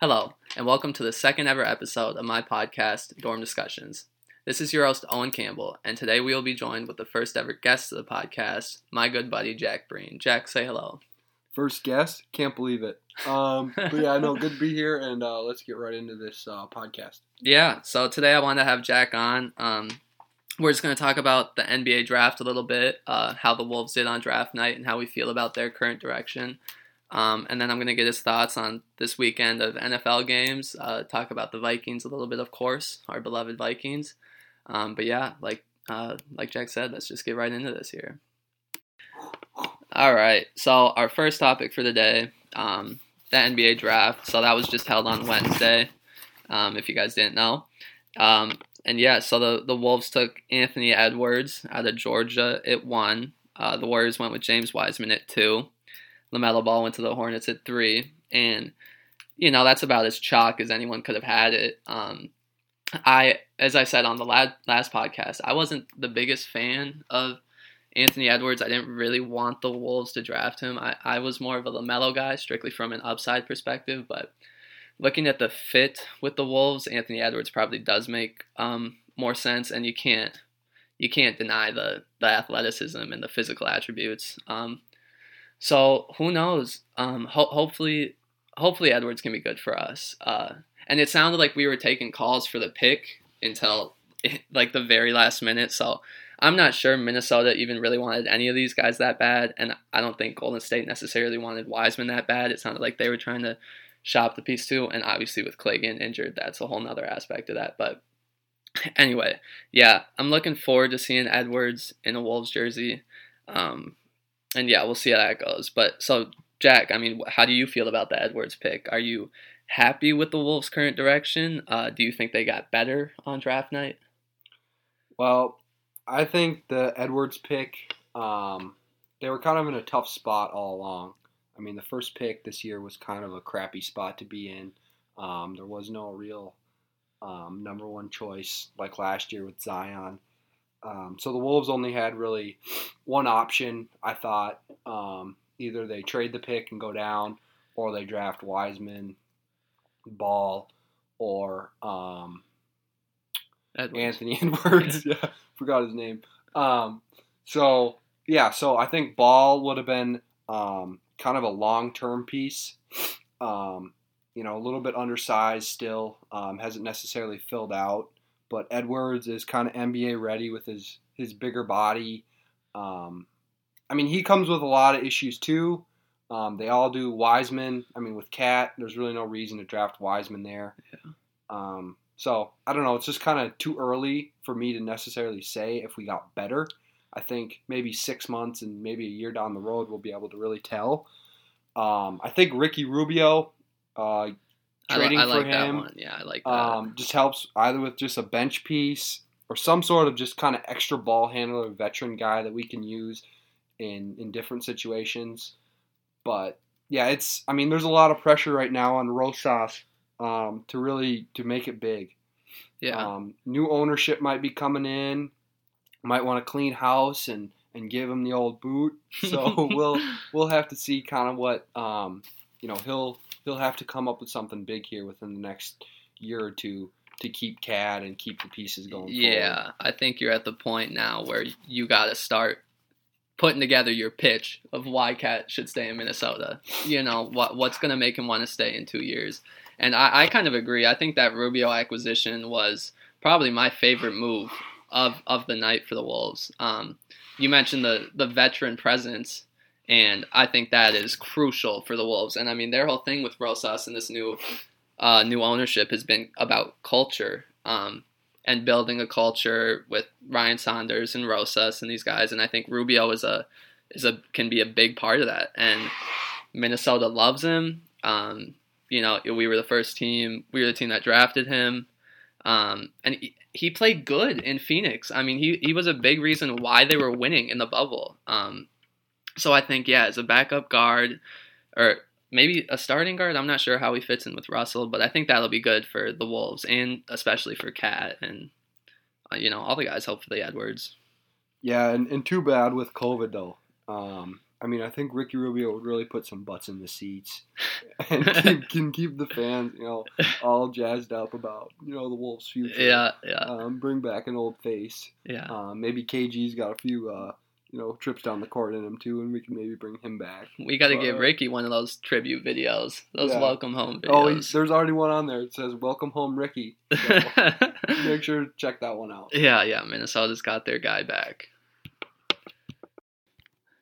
Hello, and welcome to the second ever episode of my podcast, Dorm Discussions. This is your host, Owen Campbell, and today we will be joined with the first ever guest of the podcast, my good buddy, Jack Breen. Jack, say hello. First guest, can't believe it. Um, but yeah, I know, good to be here, and uh, let's get right into this uh, podcast. Yeah, so today I wanted to have Jack on. Um, we're just going to talk about the NBA draft a little bit, uh, how the Wolves did on draft night, and how we feel about their current direction. Um, and then I'm going to get his thoughts on this weekend of NFL games, uh, talk about the Vikings a little bit, of course, our beloved Vikings. Um, but yeah, like uh, like Jack said, let's just get right into this here. All right, so our first topic for the day, um, the NBA draft. So that was just held on Wednesday, um, if you guys didn't know. Um, and yeah, so the, the Wolves took Anthony Edwards out of Georgia at one. Uh, the Warriors went with James Wiseman at two. LaMelo Ball went to the Hornets at three, and you know that's about as chalk as anyone could have had it. Um, I, as I said on the last, last podcast, I wasn't the biggest fan of Anthony Edwards. I didn't really want the Wolves to draft him. I, I was more of a LaMelo guy, strictly from an upside perspective. But looking at the fit with the Wolves, Anthony Edwards probably does make um, more sense, and you can't you can't deny the the athleticism and the physical attributes. Um, so who knows? Um, ho- hopefully, hopefully Edwards can be good for us. Uh, and it sounded like we were taking calls for the pick until like the very last minute. So I'm not sure Minnesota even really wanted any of these guys that bad, and I don't think Golden State necessarily wanted Wiseman that bad. It sounded like they were trying to shop the piece too, and obviously with Clay getting injured, that's a whole nother aspect of that. But anyway, yeah, I'm looking forward to seeing Edwards in a Wolves jersey. Um, and yeah, we'll see how that goes. But so, Jack, I mean, how do you feel about the Edwards pick? Are you happy with the Wolves' current direction? Uh, do you think they got better on draft night? Well, I think the Edwards pick, um, they were kind of in a tough spot all along. I mean, the first pick this year was kind of a crappy spot to be in. Um, there was no real um, number one choice like last year with Zion. Um, so the Wolves only had really one option. I thought um, either they trade the pick and go down, or they draft Wiseman, Ball, or um, Anthony Edwards. yeah, forgot his name. Um, so yeah, so I think Ball would have been um, kind of a long-term piece. Um, you know, a little bit undersized still, hasn't necessarily filled out but Edwards is kind of NBA ready with his his bigger body. Um, I mean, he comes with a lot of issues too. Um, they all do. Wiseman, I mean, with KAT, there's really no reason to draft Wiseman there. Yeah. Um, so I don't know. It's just kind of too early for me to necessarily say if we got better. I think maybe six months and maybe a year down the road we'll be able to really tell. Um, I think Ricky Rubio, uh, trading I, I like for him. Yeah, I like that. Um, just helps either with just a bench piece or some sort of just kind of extra ball handler, veteran guy that we can use in in different situations. But yeah, it's I mean, there's a lot of pressure right now on Rosas um, to really to make it big. Yeah. Um, new ownership might be coming in. Might want to clean house and and give him the old boot. So we'll we'll have to see kind of what um, you know he'll he'll have to come up with something big here within the next year or two to keep KAT and keep the pieces going. Yeah, forward. I think you're at the point now where you got to start putting together your pitch of why KAT should stay in Minnesota. You know what what's going to make him want to stay in two years. And I, I kind of agree. I think that Rubio acquisition was probably my favorite move of of the night for the Wolves. Um, you mentioned the the veteran presence and I think that is crucial for the Wolves. And I mean, their whole thing with Rosas and this new uh, new ownership has been about culture um, and building a culture with Ryan Saunders and Rosas and these guys. And I think Rubio is a is a can be a big part of that. And Minnesota loves him. Um, you know, we were the first team. We were the team that drafted him. Um, and he, he, played good in Phoenix. I mean, he, he was a big reason why they were winning in the bubble. Um, so I think, yeah, as a backup guard, or maybe a starting guard, I'm not sure how he fits in with Russell, but I think that'll be good for the Wolves and especially for KAT and uh, you know all the guys. Hopefully Edwards. Yeah, and, and too bad with COVID though. Um, I mean, I think Ricky Rubio would really put some butts in the seats and keep, can keep the fans, you know, all jazzed up about you know the Wolves' future. Yeah, yeah, Um, bring back an old face. yeah. Um, maybe KG's got a few, uh, you know, trips down the court in him too, and we can maybe bring him back. We got to give Ricky one of those tribute videos, those Yeah. welcome home videos. Oh, he- there's already one on there. It says "Welcome home, Ricky." So make sure to check that one out. yeah, yeah. Minnesota's got their guy back.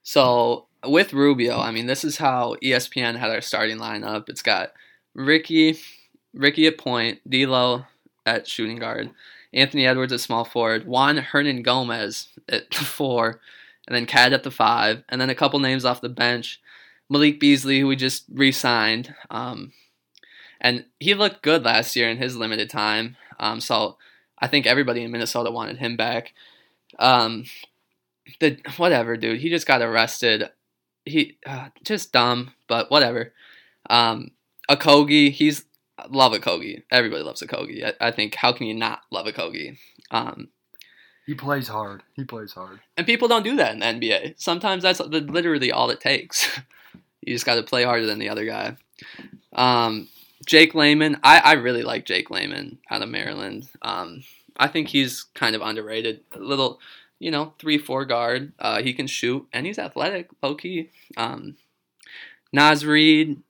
So with Rubio, I mean, this is how ESPN had our starting lineup. It's got Ricky, Ricky at point, D'Lo at shooting guard, Anthony Edwards at small forward, Juan Hernangomez at the four, and then KAT at the five, and then a couple names off the bench. Malik Beasley, who we just re-signed, um, and he looked good last year in his limited time. Um, so I think everybody in Minnesota wanted him back. Um, the whatever, dude. He just got arrested. He uh, just dumb, but whatever. Um, Okogie, he's love Okogie. Everybody loves Okogie. I, I think how can you not love Okogie? Um, He plays hard. He plays hard. and people don't do that in the NBA. Sometimes that's literally all it takes. you just got to play harder than the other guy. Um, Jake Layman, I, I really like Jake Layman out of Maryland. Um, I think he's kind of underrated. A little, you know, three four guard. Uh, he can shoot and he's athletic, low key. Um, Naz Reid,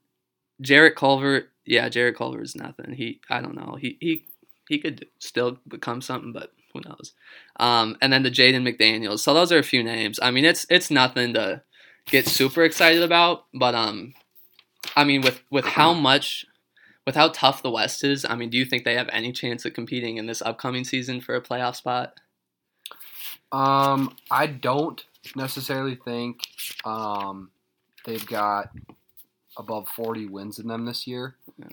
Jarrett Culver. Yeah, Jarrett Culver is nothing. He, I don't know. He he he could still become something, but who knows? Um, and then the Jaden McDaniels. So those are a few names. I mean, it's it's nothing to get super excited about, but um, I mean, with with how much, with how tough the West is, I mean, do you think they have any chance of competing in this upcoming season for a playoff spot? Um, I don't necessarily think um, they've got above 40 wins in them this year. Yeah.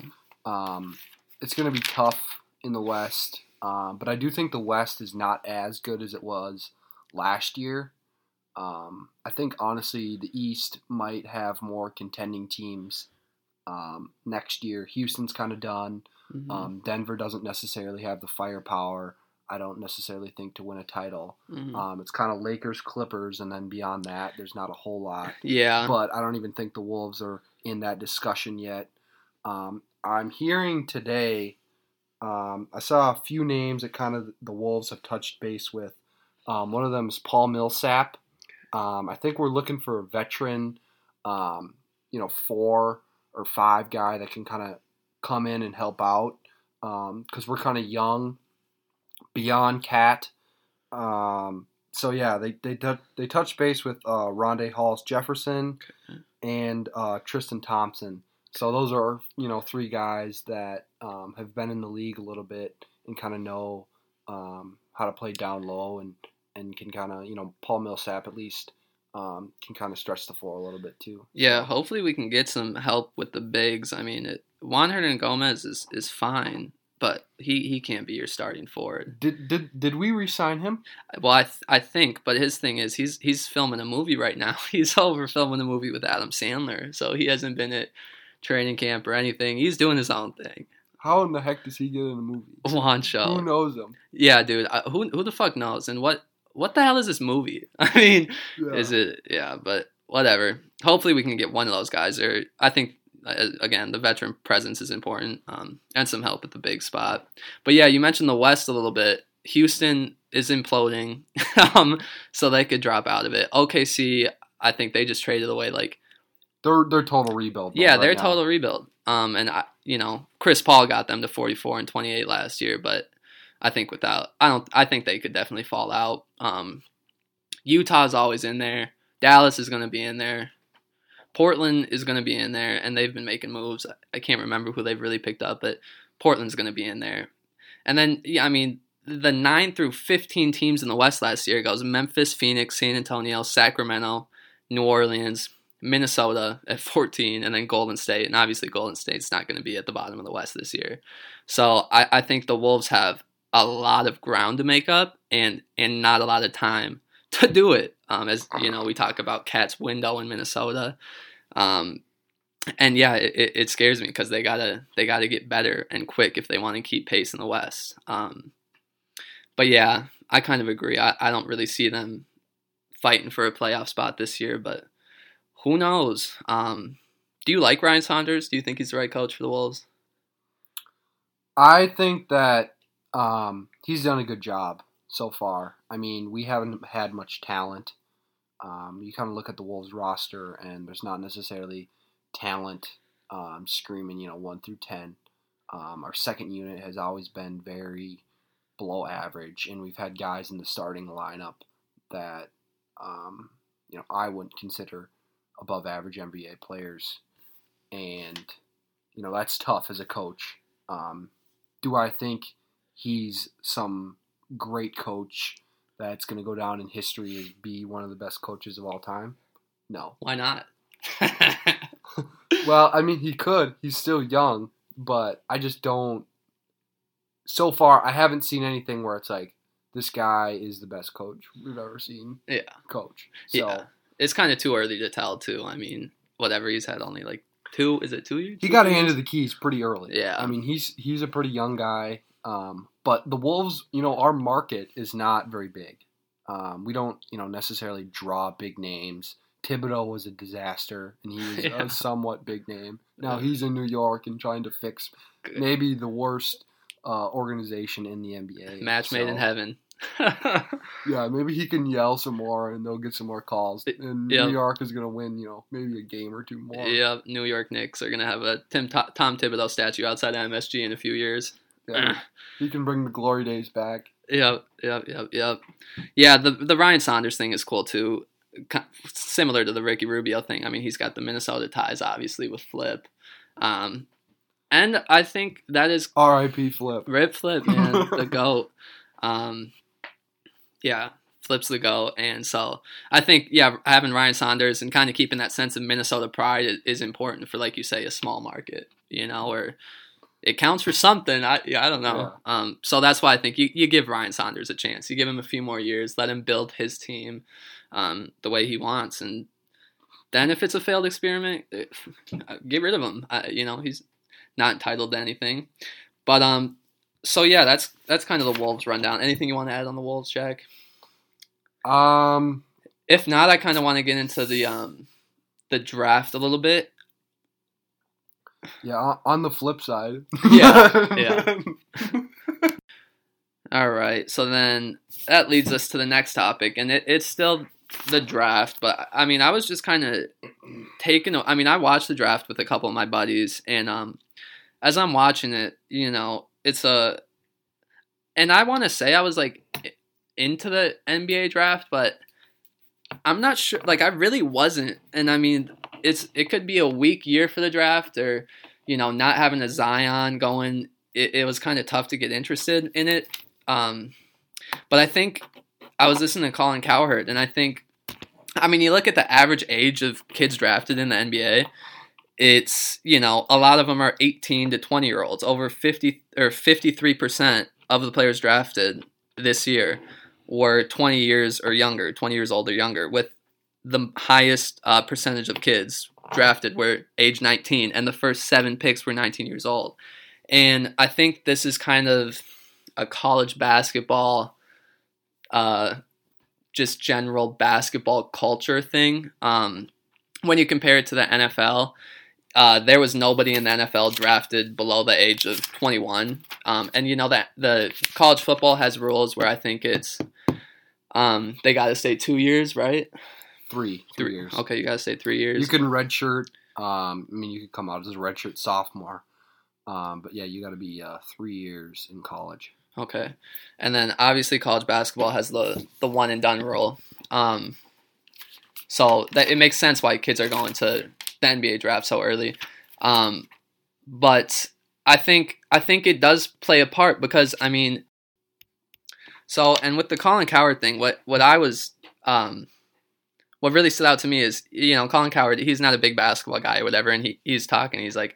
Um, it's going to be tough in the West, um, but I do think the West is not as good as it was last year. Um, I think honestly, the East might have more contending teams um, next year. Houston's kind of done. Mhm. Um, Denver doesn't necessarily have the firepower. I don't necessarily think to win a title. Mhm. Um, it's kind of Lakers, Clippers, and then beyond that, there's not a whole lot. yeah, But I don't even think the Wolves are in that discussion yet. Um, I'm hearing today. Um, I saw a few names that kind of the Wolves have touched base with. Um, one of them is Paul Millsap. Um, I think we're looking for a veteran, um, you know, four or five guy that can kind of come in and help out because we're kind of young beyond KAT. Um, so yeah, they they they touched base with uh, Rondae Hollis-Jefferson and uh, Tristan Thompson. So those are you know three guys that um, have been in the league a little bit and kind of know um, how to play down low and and can kind of you know Paul Millsap at least um, can kind of stretch the floor a little bit too. yeah. Hopefully, we can get some help with the bigs. I mean, it, Juan Hernangomez is is fine, but he he can't be your starting forward. Did did did we re-sign him? Well, I th- I think, but his thing is he's he's filming a movie right now. He's over filming a movie with Adam Sandler, so he hasn't been at training camp or anything. He's doing his own thing. How in the heck does he get in a movie? Juan Who knows him? Yeah, dude. I, who who the fuck knows? And what what the hell is this movie? I mean, Yeah. is it? Yeah, but whatever. Hopefully, we can get one of those guys. Or I think uh, again, the veteran presence is important, um, and some help at the big spot. But yeah, you mentioned the West a little bit. Houston is imploding, um, so they could drop out of it. OKC, I think they just traded away like They're they're total rebuild. yeah, right they're now. total rebuild. Um, and I, you know, Chris Paul got them to 44 and 28 last year, but I think without, I don't, I think they could definitely fall out. Um, Utah's always in there. Dallas is going to be in there. Portland is going to be in there, and they've been making moves. I can't remember who they've really picked up, but Portland's going to be in there. And then, yeah, I mean, the nine through 15 teams in the West last year goes Memphis, Phoenix, San Antonio, Sacramento, New Orleans, Minnesota at 14, and then Golden State. And obviously, Golden State's not going to be at the bottom of the West this year. So I, I think the Wolves have a lot of ground to make up and and not a lot of time to do it. Um, as you know, we talk about KAT's window in Minnesota. Um, and yeah, it, it- scares me because they gotta they gotta get better and quick if they want to keep pace in the West. Um, but yeah, I kind of agree. I, I don't really see them fighting for a playoff spot this year, but who knows? Um, do you like Ryan Saunders? Do you think he's the right coach for the Wolves? I think that um, he's done a good job so far. I mean, we haven't had much talent. Um, you kind of look at the Wolves roster, and there's not necessarily talent um, screaming, you know, one through ten. Um, our second unit has always been very below average, and we've had guys in the starting lineup that, um, you know, I wouldn't consider above average NBA players, and you know that's tough as a coach. Um, do I think he's some great coach that's going to go down in history as be one of the best coaches of all time? No. Why not? well, I mean, he could. He's still young, but I just don't. So far, I haven't seen anything where it's like this guy is the best coach we've ever seen. Yeah. Coach. So, yeah. It's kind of too early to tell, too. I mean, whatever he's had only like two. Is it two years? He got handed the keys pretty early. Yeah. I mean, he's he's a pretty young guy. Um, but the Wolves, you know, our market is not very big. Um, we don't, you know, necessarily draw big names. Thibodeau was a disaster, and he was Yeah. a somewhat big name. Now he's in New York and trying to fix maybe the worst uh, organization in the NBA. Match made in heaven. Yeah, maybe he can yell some more, and they'll get some more calls. And Yeah. New York is gonna win, you know, maybe a game or two more. yeah, New York Knicks are gonna have a Tim Tom Thibodeau statue outside MSG in a few years. Yeah, he can bring the glory days back. Yep, yep, yep, yep. Yeah, the the Ryan Saunders thing is cool too. Similar to the Ricky Rubio thing. I mean, he's got the Minnesota ties, obviously, with Flip. Um, and I think that is R.I.P. Flip. Rip Flip, man, the goat. Um, yeah, Flip's the goat, and so I think yeah, having Ryan Saunders and kind of keeping that sense of Minnesota pride is, important for, like you say, a small market. You know, or it counts for something. I yeah, I don't know. Um, so that's why I think you, you give Ryan Saunders a chance. You give him a few more years, let him build his team um, the way he wants, and then if it's a failed experiment, eh, get rid of him. Uh, you know, he's not entitled to anything. But um, so yeah, that's that's kind of the Wolves rundown. Anything you want to add on the Wolves, Jack? Um, If not, I kind of want to get into the um, the draft a little bit. yeah. on- On the flip side. Yeah, yeah. All right, so then that leads us to the next topic, and it, it's still the draft. But I mean, I was just kind of taken. I mean, I watched the draft with a couple of my buddies, and um, as I'm watching it, you know, it's a, and I want to say I was like into the NBA draft, but I'm not sure. Like, I really wasn't, and I mean, it's it could be a weak year for the draft, or you know, not having a Zion going. It, it was kind of tough to get interested in it. Um, but I think I was listening to Colin Cowherd, and I think, I mean, you look at the average age of kids drafted in the NBA. It's you know a lot of them are 18 to 20 year olds. Over 50 or 53 percent of the players drafted this year were 20 years or younger, 20 years old or younger, with the highest uh, percentage of kids drafted were age 19, and the first seven picks were 19 years old. And I think this is kind of a college basketball, uh, just general basketball culture thing. Um, when you compare it to the NFL, uh, there was nobody in the NFL drafted below the age of 21. Um, and you know that the college football has rules where I think it's um, they got to stay two years, right? Three, three years. Okay, you got to stay three years. You can redshirt. Um, I mean, you could come out as a redshirt sophomore. Um, but yeah, you got to be uh, three years in college. Okay, and then obviously college basketball has the the one and done rule. Um, so that it makes sense why kids are going to the NBA draft so early. Um, but I think I think it does play a part because I mean, so and with the Colin Cowherd thing, what what I was um, what really stood out to me is you know Colin Cowherd he's not a big basketball guy or whatever, and he he's talking he's like.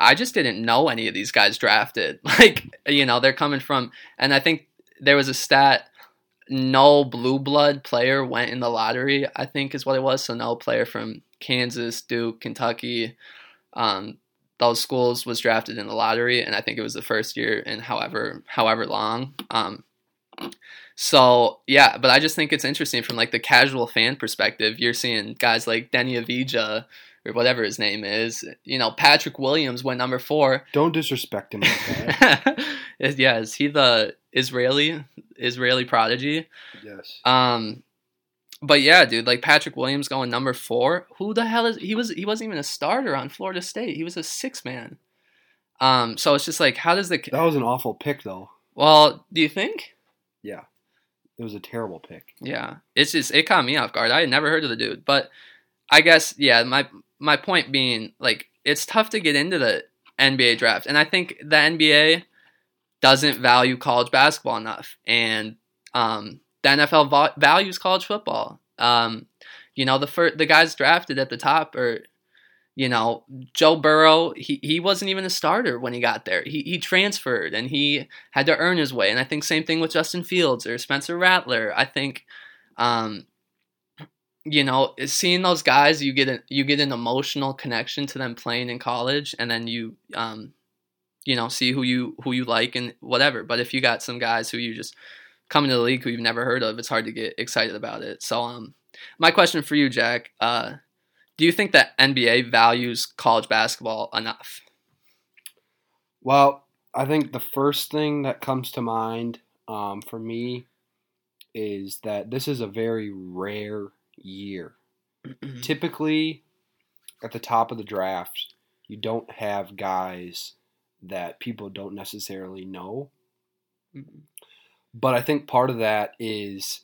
I just didn't know any of these guys drafted. Like, you know, they're coming from, and I think there was a stat no blue blood player went in the lottery, I think is what it was. So, no player from Kansas, Duke, Kentucky, um, those schools was drafted in the lottery. And I think it was the first year in however, however long. Um, So yeah, but I just think it's interesting from like the casual fan perspective. You're seeing guys like Deni Avdija or whatever his name is. You know, Patrick Williams went number four. Don't disrespect him like. Is- yeah, is he the Israeli Israeli prodigy? yes. Um, but yeah, dude, like Patrick Williams going number four. Who the hell is he? Was he wasn't even a starter on Florida State? He was a six man. Um, so it's just like, how does the That was an awful pick, though. well? Do you think? Yeah. It was a terrible pick. Yeah, it's just it caught me off guard. I had never heard of the dude, but I guess yeah. My my point being, like, it's tough to get into the NBA draft, and I think the NBA doesn't value college basketball enough, and um, the NFL va- values college football. Um, you know, the fir- the guys drafted at the top are, you know, Joe Burrow. He he wasn't even a starter when he got there. He he transferred and he had to earn his way. And I think same thing with Justin Fields or Spencer Rattler. I think, um, you know, seeing those guys, you get a, you get an emotional connection to them playing in college, and then you um, you know, see who you who you like and whatever. But if you got some guys who you just coming to the league who you've never heard of, it's hard to get excited about it. So um, my question for you, Jack, uh, do you think that NBA values college basketball enough? Well, I think the first thing that comes to mind um, for me is that this is a very rare year. Typically, at the top of the draft, you don't have guys that people don't necessarily know. But I think part of that is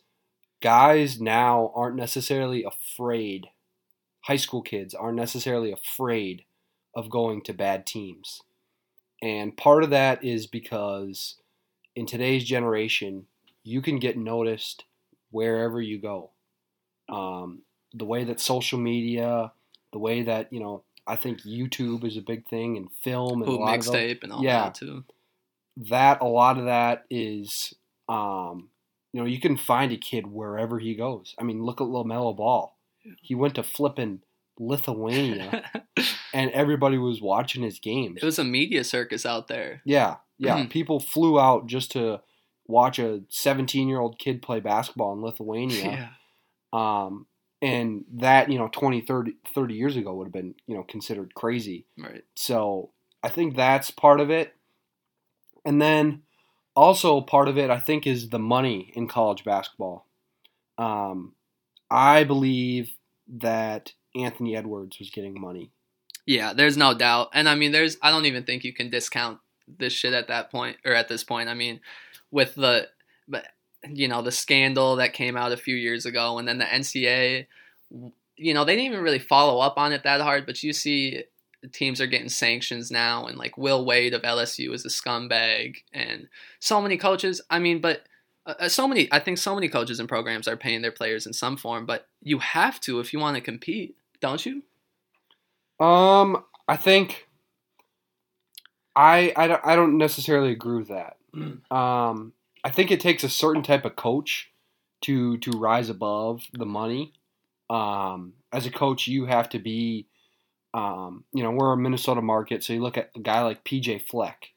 guys now aren't necessarily afraid, high school kids aren't necessarily afraid of going to bad teams. And part of that is because in today's generation, you can get noticed wherever you go. Um, the way that social media, the way that, you know, I think YouTube is a big thing and film and a Hoop lot mixtape and all Yeah. that too. that a lot of that is um, you know you can find a kid wherever he goes i mean look at lamelo ball he went to flipping lithuania and everybody was watching his games it was a media circus out there. yeah yeah Mhm. people flew out just to watch a 17 year old kid play basketball in lithuania Yeah. um, and that you know 20 30, 30 years ago would have been you know considered crazy Right. so I think that's part of it. And then also part of it, I think, is the money in college basketball. Um, I believe that Anthony Edwards was getting money. Yeah, there's no doubt. And I mean, there's I don't even think you can discount this shit at that point or at this point. I mean, with the but you know, the scandal that came out a few years ago and then the NCAA you know, they didn't even really follow up on it that hard, but you see teams are getting sanctions now and like Will Wade of LSU is a scumbag and so many coaches, I mean, but uh, so many I think so many coaches and programs are paying their players in some form, but you have to if you want to compete, don't you? Um, I think I I don't, I don't necessarily agree with that. Mm. Um, I think it takes a certain type of coach to to rise above the money. Um, as a coach, you have to be, um, you know, we're a Minnesota market, so you look at a guy like PJ Fleck.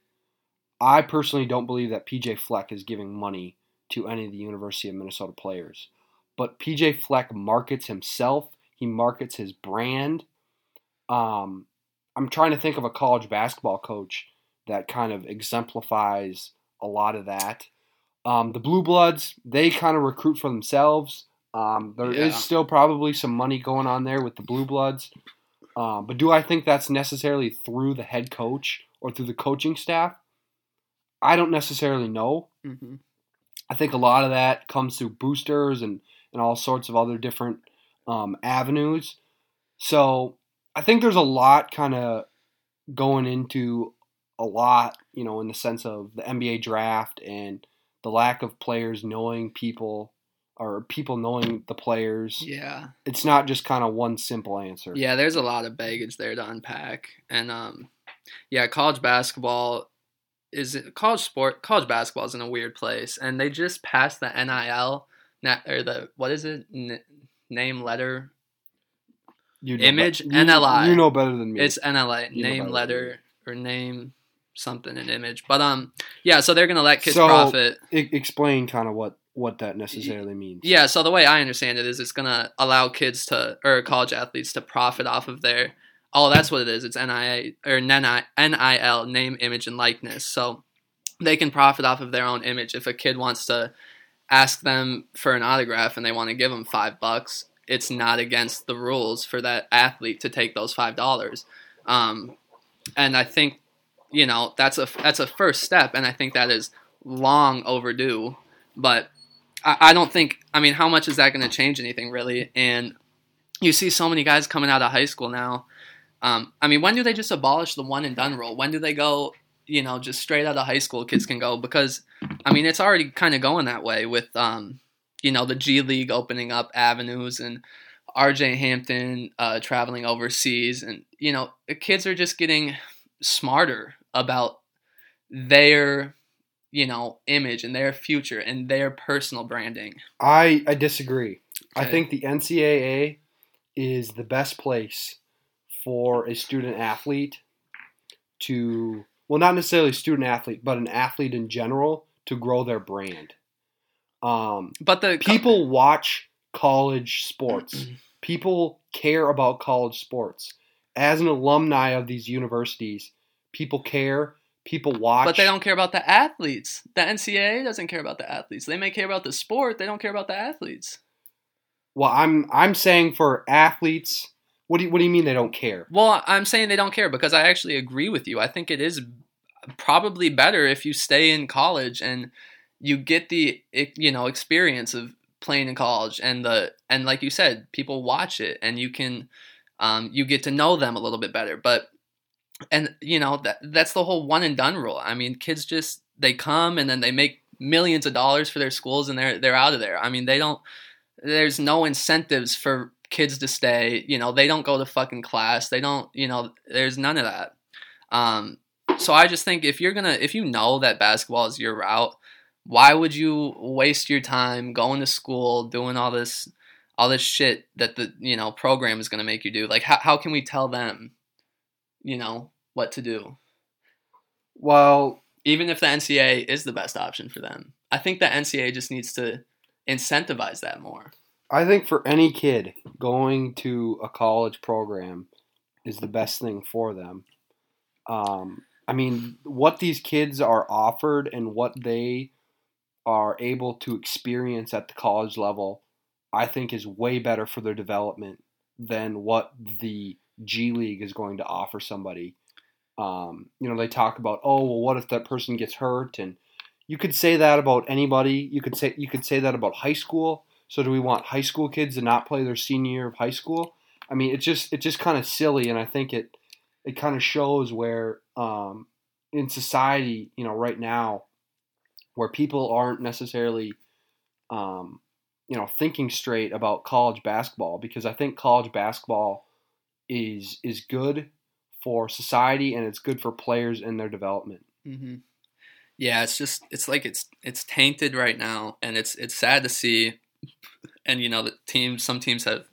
I personally don't believe that PJ Fleck is giving money to any of the University of Minnesota players, but PJ Fleck markets himself. He markets his brand. Um, I'm trying to think of a college basketball coach that kind of exemplifies a lot of that. Um, the Blue Bloods, they kind of recruit for themselves. Um, there is Yeah. still probably some money going on there with the Blue Bloods. Um, but do I think that's necessarily through the head coach or through the coaching staff? I don't necessarily know. Mm-hmm. I think a lot of that comes through boosters and, and all sorts of other different um, avenues. So I think there's a lot kind of going into a lot, you know, in the sense of the NBA draft and the lack of players knowing people or people knowing the players. Yeah. It's not just kind of one simple answer. Yeah, there's a lot of baggage there to unpack. And um yeah, college basketball is college sport college basketball is in a weird place and they just passed the NIL or the what is it? N- name letter You know Image, you- NLI. You know better than me. It's NLA, You name letter or name something an image. But um yeah, so they're going to let kids So- profit. E- explain kind of what what that necessarily means. Yeah, so the way I understand it is it's going to allow kids to, or college athletes to profit off of their, oh, that's what it is. It's NIA, or NIL, name, image, and likeness. So they can profit off of their own image. If a kid wants to ask them for an autograph and they want to give them five bucks, it's not against the rules for that athlete to take those five dollars. Um, and I think, you know, that's a that's a first step, and I think that is long overdue. But I, I don't think. I mean, how much is that going to change anything really? And you see so many guys coming out of high school now. Um, I mean, when do they just abolish the one and done rule? When do they go? You know, just straight out of high school, kids can go because, I mean, it's already kind of going that way with, um, you know, the G League opening up avenues and RJ Hampton uh, traveling overseas, and you know, the kids are just getting smarter about their you know image and their future and their personal branding. I I disagree. I think the NCAA is the best place for a student athlete to well, not necessarily student athlete, but an athlete in general to grow their brand. Um, But the people watch college sports. People care about college sports. As an alumni of these universities, people care. People watch. But they don't care about the athletes. The NCAA doesn't care about the athletes. They may care about the sport. They don't care about the athletes. Well, I'm I'm saying for athletes. What do you, what do you mean they don't care? Well, I'm saying they don't care because I actually agree with you. I think it is probably better if you stay in college and you get the you know experience of playing in college and the and like you said, people watch it and you can um, you get to know them a little bit better. But and you know that that's the whole one and done rule. I mean, kids just they come and then they make millions of dollars for their schools and they're they're out of there. I mean, they don't. There's no incentives for kids to stay. You know, they don't go to fucking class. They don't. You know, there's none of that. Um, so I just think if you're gonna, if you know that basketball is your route, why would you waste your time going to school doing all this, all this shit that the you know program is gonna make you do? Like, how how can we tell them, you know, what to do? Well, Even if the NCA is the best option for them, I think the NCA just needs to incentivize that more. I think for any kid going to a college program is the best thing for them. Um, I mean, what these kids are offered and what they are able to experience at the college level, I think is way better for their development than what the G League is going to offer somebody. Um, you know, they talk about, oh, well, what if that person gets hurt? And you could say that about anybody. You could say you could say that about high school. So do we want high school kids to not play their senior year of high school? I mean, it's just it's just kind of silly, and I think it it kind of shows where um, in society, you know, right now, where people aren't necessarily, um, you know, thinking straight about college basketball because I think college basketball is is good for society and it's good for players in their development. hmm Yeah, it's just it's like it's it's tainted right now, and it's it's sad to see. And you know, the teams, some teams have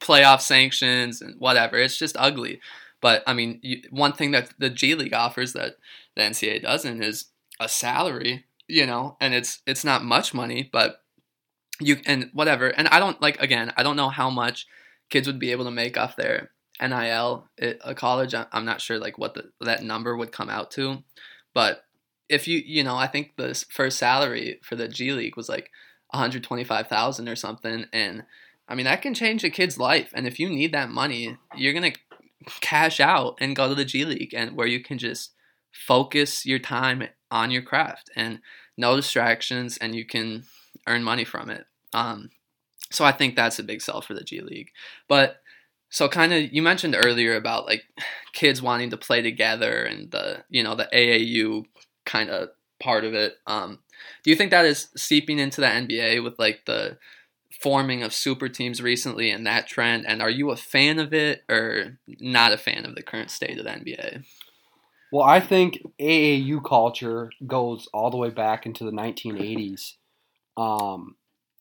playoff sanctions and whatever. It's just ugly. But I mean, you, one thing that the G League offers that the NCAA doesn't is a salary. You know, and it's it's not much money, but you and whatever. And I don't like again. I don't know how much kids would be able to make off their NIL at a college. I'm not sure like what the, that number would come out to, but if you you know I think the first salary for the G League was like 125,000 or something, and I mean that can change a kid's life. And if you need that money, you're gonna cash out and go to the G League, and where you can just focus your time on your craft and no distractions, and you can earn money from it. Um, so I think that's a big sell for the G League, but so kind of you mentioned earlier about like kids wanting to play together and the you know the AAU kind of part of it. Um, do you think that is seeping into the NBA with like the forming of super teams recently and that trend? And are you a fan of it or not a fan of the current state of the NBA? Well, I think AAU culture goes all the way back into the 1980s. Um,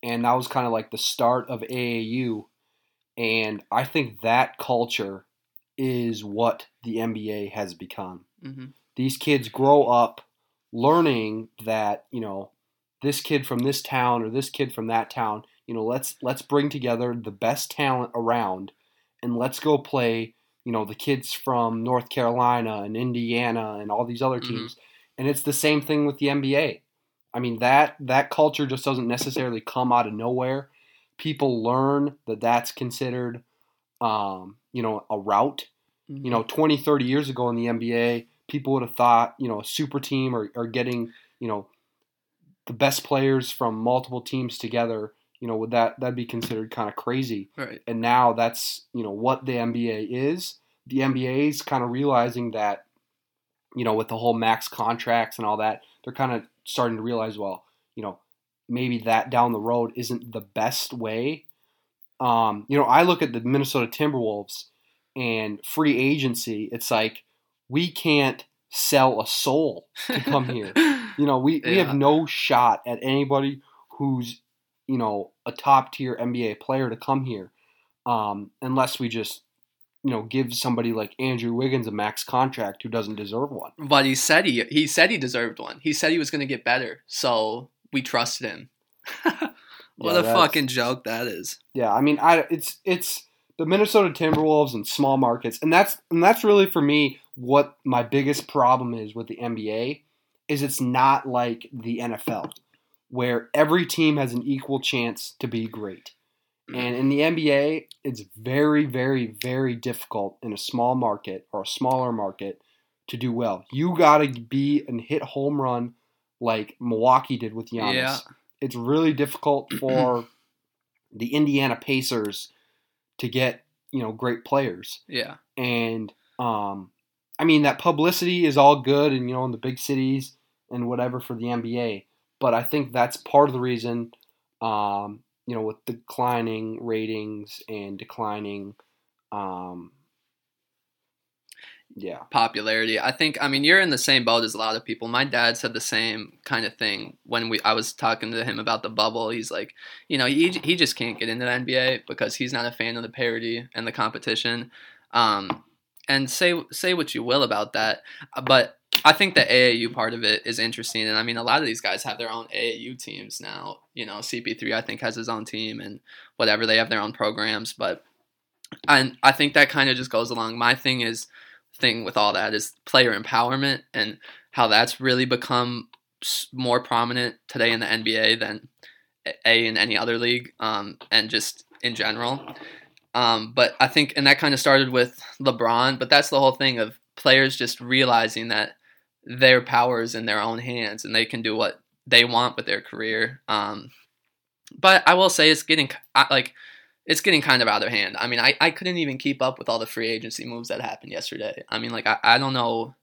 and that was kind of like the start of AAU. And I think that culture is what the NBA has become. hmm These kids grow up learning that, you know, this kid from this town or this kid from that town. You know, let's let's bring together the best talent around, and let's go play. You know, the kids from North Carolina and Indiana and all these other Mhm. teams. And it's the same thing with the NBA. I mean that that culture just doesn't necessarily come out of nowhere. People learn that that's considered, um, you know, a route you know 20 30 years ago in the nba people would have thought you know a super team or, or getting you know the best players from multiple teams together you know would that that'd be considered kind of crazy right. and now that's you know what the nba is the nba is kind of realizing that you know with the whole max contracts and all that they're kind of starting to realize well you know maybe that down the road isn't the best way. Um, you know i look at the minnesota timberwolves and free agency it's like we can't sell a soul to come here. You know we, we have no shot at anybody who's you know a top tier nba player to come here um, unless we just you know give somebody like andrew wiggins a max contract who doesn't deserve one But he said he he said he deserved one. He said he was going to get better, so we trusted him. what Yeah, a fucking joke that is. Yeah, I mean, I it's it's the Minnesota Timberwolves and small markets, and that's and that's really for me what my biggest problem is with the NBA is it's not like the NFL where every team has an equal chance to be great. And in the NBA, it's very, very, very difficult in a small market or a smaller market to do well. You got to be and hit home run like Milwaukee did with Giannis. Yeah. It's really difficult for the Indiana Pacers to get you know great players. Yeah. And um, I mean that publicity is all good, and you know in the big cities and whatever for the NBA. But I think that's part of the reason, um, you know, with declining ratings and declining, um, yeah, popularity. I think I mean you're in the same boat as a lot of people. My dad said the same kind of thing when we I was talking to him about the bubble. He's like, you know, he he just can't get into the NBA because he's not a fan of the parity and the competition. Um, and say say what you will about that, but I think the AAU part of it is interesting. And I mean, a lot of these guys have their own AAU teams now. You know, CP3 I think has his own team and whatever they have their own programs, but. And I think that kind of just goes along. My thing is thing with all that is player empowerment and how that's really become more prominent today in the NBA than a in any other league, um, and just in general. Um, but I think, and that kind of started with LeBron. But that's the whole thing of players just realizing that their powers in their own hands and they can do what they want with their career. Um, but I will say it's getting like it's getting kind of out of hand. I mean, I, I couldn't even keep up with all the free agency moves that happened yesterday. I mean, like, I, I don't know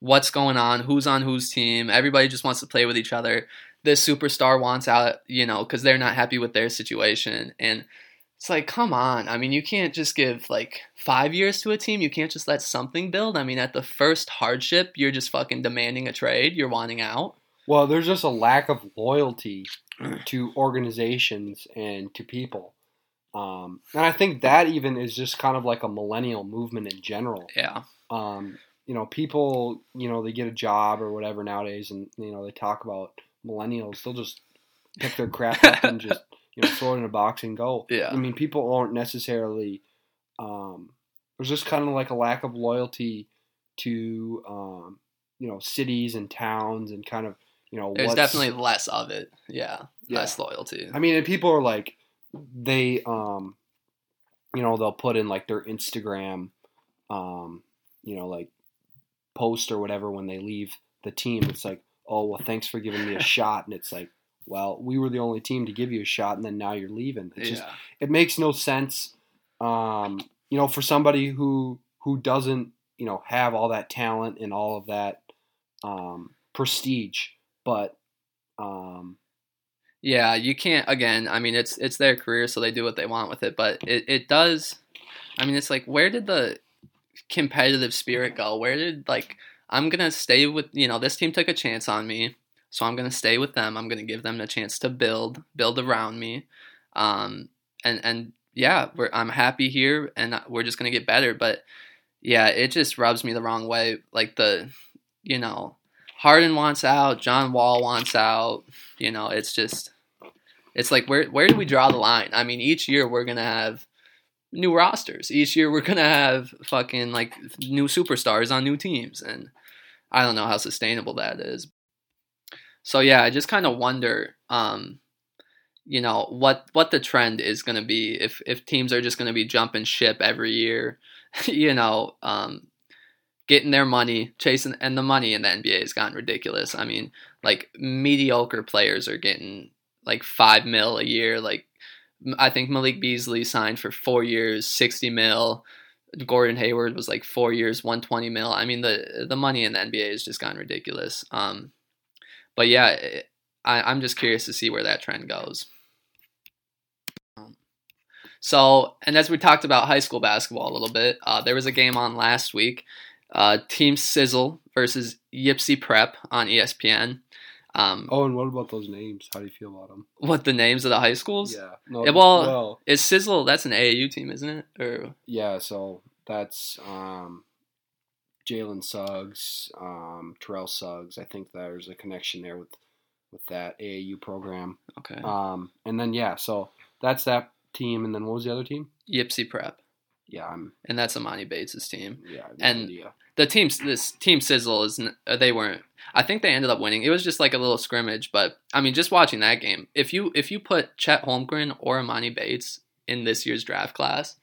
what's going on, who's on whose team. Everybody just wants to play with each other. This superstar wants out, you know, because they're not happy with their situation. And it's like, come on. I mean, you can't just give like five years to a team. You can't just let something build. I mean, at the first hardship, you're just fucking demanding a trade. You're wanting out. Well, there's just a lack of loyalty to organizations and to people. Um, and I think that even is just kind of like a millennial movement in general. Yeah. Um, you know, people, you know, they get a job or whatever nowadays, and you know, they talk about millennials. They'll just pick their crap up and just you know throw it in a box and go. Yeah. I mean, people aren't necessarily. Um, there's just kind of like a lack of loyalty to um, you know cities and towns and kind of you know There's definitely less of it. Yeah. Yeah. Less loyalty. I mean, and people are like, they, um, you know, they'll put in like their Instagram, um, you know, like post or whatever when they leave the team. It's like, oh, well, thanks for giving me a shot. And it's like, well, we were the only team to give you a shot, and then now you're leaving. It's yeah. just, it makes no sense. Um, you know, for somebody who who doesn't, you know, have all that talent and all of that um, prestige, but um, Yeah, you can't again, I mean it's it's their career so they do what they want with it, but it, it does I mean it's like where did the competitive spirit go? Where did like I'm gonna stay with you know, this team took a chance on me, so I'm gonna stay with them. I'm gonna give them a chance to build, build around me. Um and and yeah, I'm happy here and we're just gonna get better. But yeah, it just rubs me the wrong way. Like the you know, Harden wants out, John Wall wants out. You know, it's just it's like where where do we draw the line? I mean, each year we're gonna have new rosters. Each year we're gonna have fucking like new superstars on new teams, and I don't know how sustainable that is. So yeah, I just kind of wonder, um, you know, what what the trend is gonna be if if teams are just gonna be jumping ship every year, you know, um, getting their money, chasing, and the money in the NBA has gotten ridiculous. I mean, like mediocre players are getting like five mil a year. Like I think Malik Beasley signed for four years, sixty mil. Gordon Hayward was like four years, one twenty mil. I mean, the the money in the NBA has just gotten ridiculous. Um, but yeah, I, I'm just curious to see where that trend goes. So, and as we talked about high school basketball a little bit, uh, there was a game on last week uh, Team Sizzle versus Ypsi Prep on ESPN. Um, Oh, and what about those names? How do you feel about them? what the names of the high schools? Yeah. No, Yeah, well- well, Is Sizzle? That's an AAU team, isn't it? Or yeah. So that's um, Jalen Suggs, um, Terrell Suggs. I think there's a connection there with with that AAU program. okay, Um, and then yeah, so that's that team. And then what was the other team? Ypsi Prep, Yeah, I'm. and that's Emoni Bates' team. Yeah, And- idea. The team, this team Sizzle is. uh, They weren't. I think they ended up winning. It was just like a little scrimmage, but I mean, just watching that game. If you if you put Chet Holmgren or Emoni Bates in this year's draft class,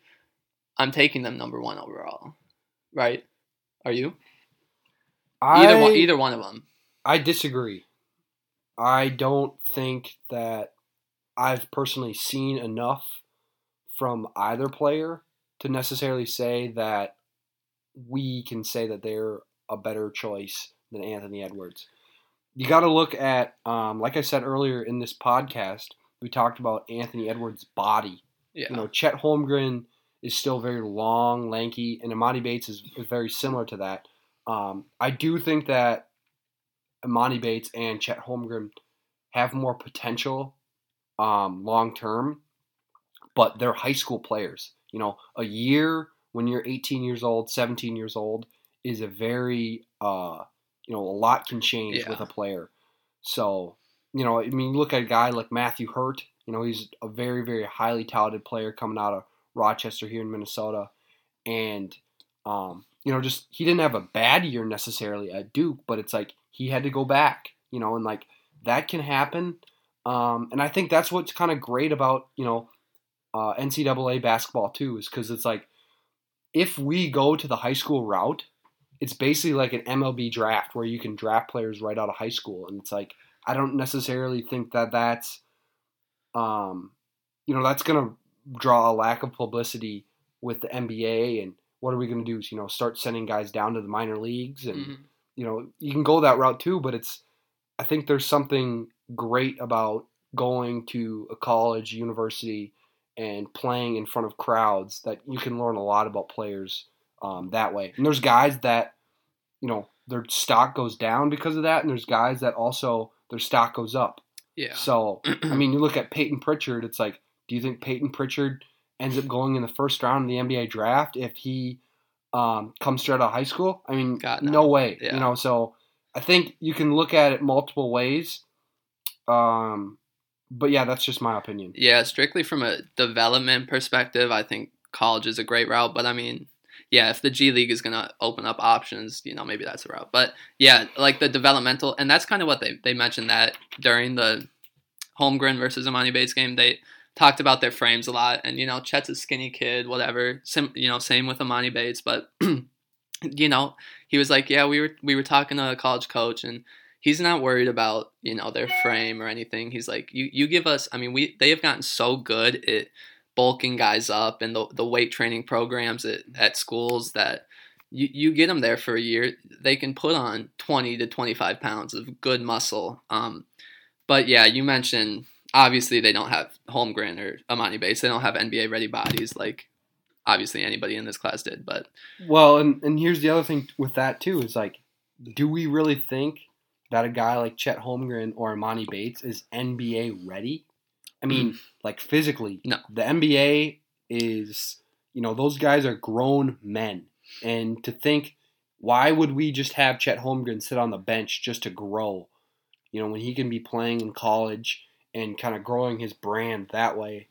I'm taking them number one overall. Right? Are you? Either one. Either one of them. I disagree. I don't think that I've personally seen enough from either player to necessarily say that we can say that they're a better choice than Anthony Edwards. You got to look at, um, like I said earlier in this podcast, we talked about Anthony Edwards' body. Yeah. You know, Chet Holmgren is still very long, lanky, and Emoni Bates is, is very similar to that. Um, I do think that Emoni Bates and Chet Holmgren have more potential um, long term, but they're high school players. You know, a year when you're 18 years old, 17 years old is a very, uh, you know, a lot can change Yeah. with a player. So, you know, I mean, look at a guy like Matthew Hurt. You know, he's a very, very highly touted player coming out of Rochester here in Minnesota, and um, you know, just he didn't have a bad year necessarily at Duke, but it's like he had to go back. You know, and like that can happen. Um, and I think that's what's kind of great about you know uh, NCAA basketball too, is because it's like if we go to the high school route, it's basically like an MLB draft where you can draft players right out of high school, and it's like I don't necessarily think that that's, um, you know, that's gonna draw a lack of publicity with the NBA, and what are we gonna do? Is, You know, start sending guys down to the minor leagues, and Mhm. you know, you can go that route too, but it's I think there's something great about going to a college, university, and playing in front of crowds that you can learn a lot about players um, that way. And there's guys that, you know, their stock goes down because of that, and there's guys that also their stock goes up. Yeah. So, I mean, you look at Peyton Pritchard, it's like, do you think Peyton Pritchard ends up going in the first round of the NBA draft if he um, comes straight out of high school? I mean, God, no. no. way. Yeah. You know, so I think you can look at it multiple ways. Um, but yeah, that's just my opinion. Yeah, strictly from a development perspective, I think college is a great route. But I mean, yeah, if the G League is gonna open up options, you know, maybe that's a route. But yeah, like the developmental, and that's kind of what they they mentioned that during the Holmgren versus Emoni Bates game, they talked about their frames a lot. And you know, Chet's a skinny kid, whatever. Sim, you know, same with Emoni Bates, but you know, he was like, yeah, we were we were talking to a college coach and he's not worried about you know their frame or anything. He's like, you you give us. I mean, we they have gotten so good at bulking guys up and the the weight training programs at at schools that you you get them there for a year, they can put on twenty to twenty five pounds of good muscle. Um, but yeah, you mentioned obviously they don't have Holmgren or Emoni Bates. They don't have NBA ready bodies like obviously anybody in this class did. But Well, and, and here's the other thing with that too is like, do we really think that a guy like Chet Holmgren or Emoni Bates is NBA ready? I mean, mm. like physically, No. The NBA is, you know, those guys are grown men, and to think Why would we just have Chet Holmgren sit on the bench just to grow? You know, when he can be playing in college and kind of growing his brand that way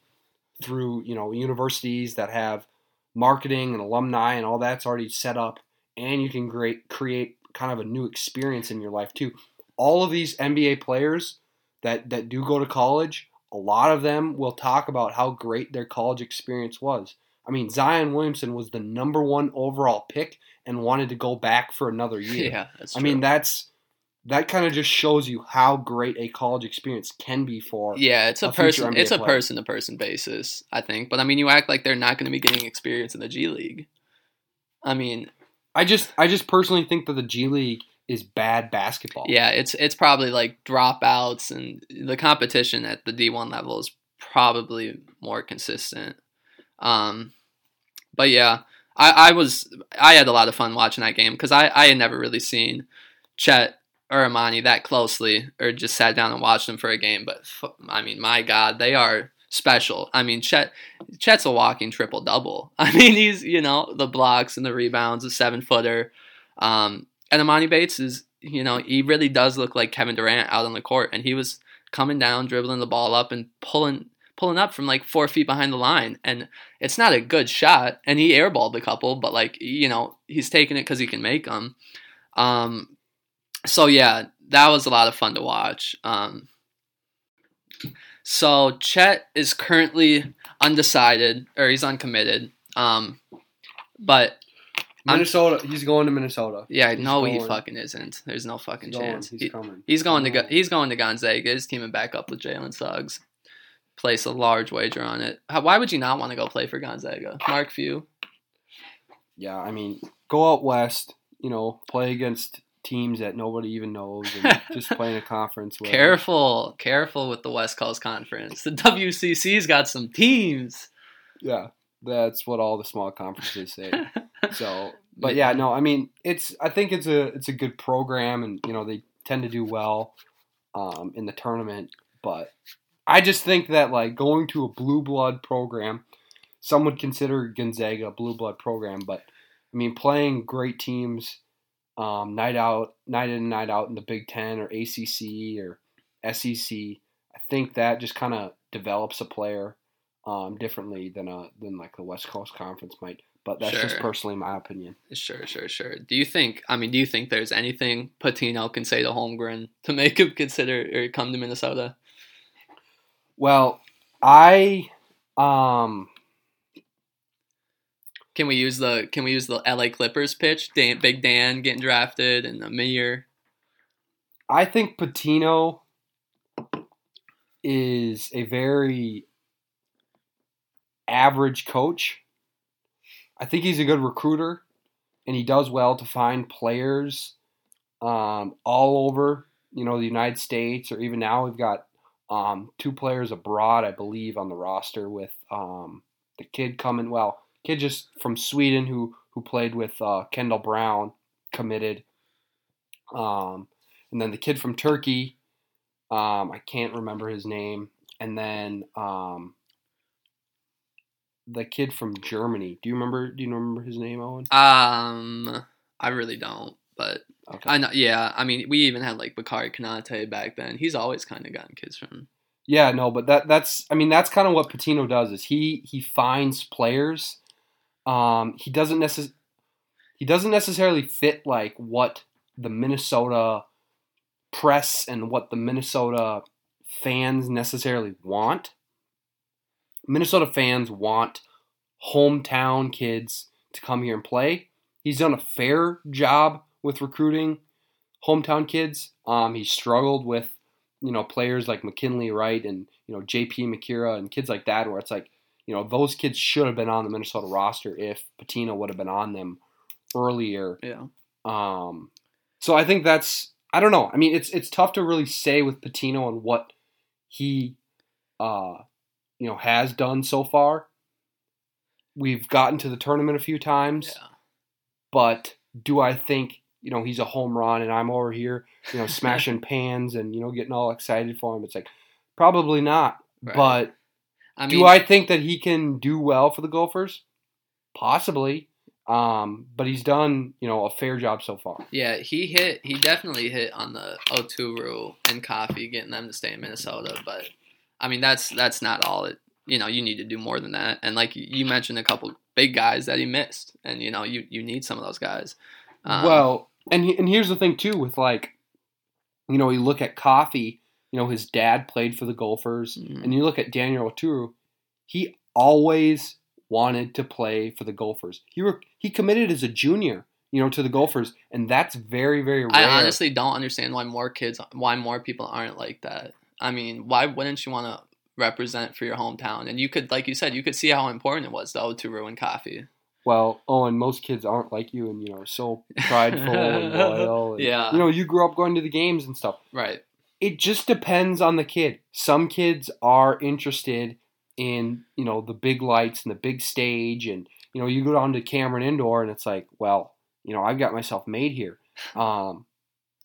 through, you know, universities that have marketing and alumni and all that's already set up and you can create create kind of a new experience in your life too. All of these NBA players that that do go to college, a lot of them will talk about how great their college experience was. I mean, Zion Williamson was the number one overall pick and wanted to go back for another year. Yeah, that's I mean, that's that kind of just shows you how great a college experience can be for. yeah, it's a, a person. It's a person to person basis, I think. But I mean, you act like they're not going to be getting experience in the G League. I mean, I just I just personally think that the G League is bad basketball. yeah, it's it's probably like dropouts, and the competition at the D one level is probably more consistent. Um, but yeah, I, I was I had a lot of fun watching that game because I I had never really seen Chet or Emoni that closely, or just sat down and watched them for a game. But I mean, my God, they are special. I mean, Chet Chet's a walking triple double. I mean, he's you know the blocks and the rebounds, a seven footer. Um, and Emoni Bates is you know he really does look like Kevin Durant out on the court, and he was coming down, dribbling the ball up, and pulling pulling up from like four feet behind the line, and it's not a good shot, and he airballed a couple, but like you know he's taking it because he can make them. Um, so yeah, that was a lot of fun to watch. Um, so Chet is currently undecided, or he's uncommitted. Um, but I'm- Minnesota. He's going to Minnesota. yeah, He's no, he fucking isn't. There's no fucking He's going. chance. He's He- coming. He's going to go, he's going to Gonzaga. He's teaming back up with Jalen Suggs. Place a large wager on it. How, why would you not want to go play for Gonzaga? Mark Few. Yeah, I mean, go out west. You know, play against teams that nobody even knows, and just playing a conference. Where, Careful, careful with the West Coast Conference. The WCC's got some teams. Yeah, that's what all the small conferences say. So, but yeah, no, I mean, it's. I think it's a it's a good program, and you know they tend to do well um, in the tournament. But I just think that like going to a blue blood program, some would consider Gonzaga a blue blood program, but I mean playing great teams, um, night out, night in, and night out in the Big Ten or ACC or SEC. I think that just kind of develops a player um, differently than a than like the West Coast Conference might. But that's just personally my opinion. Sure, sure, sure. Do you think? I mean, do you think there's anything Pitino can say to Holmgren to make him consider or come to Minnesota? Well, I um Can we use the Can we use the LA Clippers pitch? Dan, Big Dan getting drafted and Amir. I think Pitino is a very average coach. I think he's a good recruiter, and he does well to find players um, all over, you know, the United States, or even now we've got um, two players abroad, I believe, on the roster with um, the kid coming. Well, kid just from Sweden who who played with uh, Kendall Brown, committed. Um, and then the kid from Turkey, um, I can't remember his name, and then um, the kid from Germany. Do you remember? Do you remember his name, Owen? Um, I really don't, but Okay. I know. Yeah, I mean, we even had like Bakary Konate back then. He's always kind of gotten kids from. Yeah, no, but that that's I mean that's kind of what Pitino does is he he finds players. Um, he doesn't necess- he doesn't necessarily fit like what the Minnesota press and what the Minnesota fans necessarily want. Minnesota fans want hometown kids to come here and play. He's done a fair job with recruiting hometown kids. Um, he struggled with you know players like McKinley Wright and you know J.P. Macura and kids like that, where it's like you know those kids should have been on the Minnesota roster if Pitino would have been on them earlier. Yeah. Um, so I think that's I don't know. I mean, it's it's tough to really say with Pitino and what he uh, you know has done so far. We've gotten to the tournament a few times, Yeah. but do I think you know he's a home run and I'm over here you know smashing pans and you know getting all excited for him? It's like probably not. Right. But I mean, do I think that he can do well for the Gophers? Possibly. Um, but he's done, you know, a fair job so far. Yeah, he hit. He definitely hit on the Oturu and Coffey, getting them to stay in Minnesota. But I mean, that's that's not all. It you know, you need to do more than that. And like you mentioned, a couple big guys that he missed, and you know, you you need some of those guys. Um, well, and he, and here's the thing too with like, you know, you look at Coffey. You know, his dad played for the Gophers, Mhm. and you look at Daniel Oturu. He always wanted to play for the Gophers. He were he committed as a junior, you know, to the Gophers, and that's very very rare. I honestly don't understand why more kids, why more people aren't like that. I mean, why wouldn't you want to represent for your hometown? And you could, like you said, you could see how important it was though to ruin Coffey. Well, oh, and most kids aren't like you, and you know, so prideful and loyal. And, Yeah. you know, you grew up going to the games and stuff. Right. It just depends on the kid. Some kids are interested in you know the big lights and the big stage, and you know, you go down to Cameron Indoor, and it's like, well, you know, I've got myself made here. Um,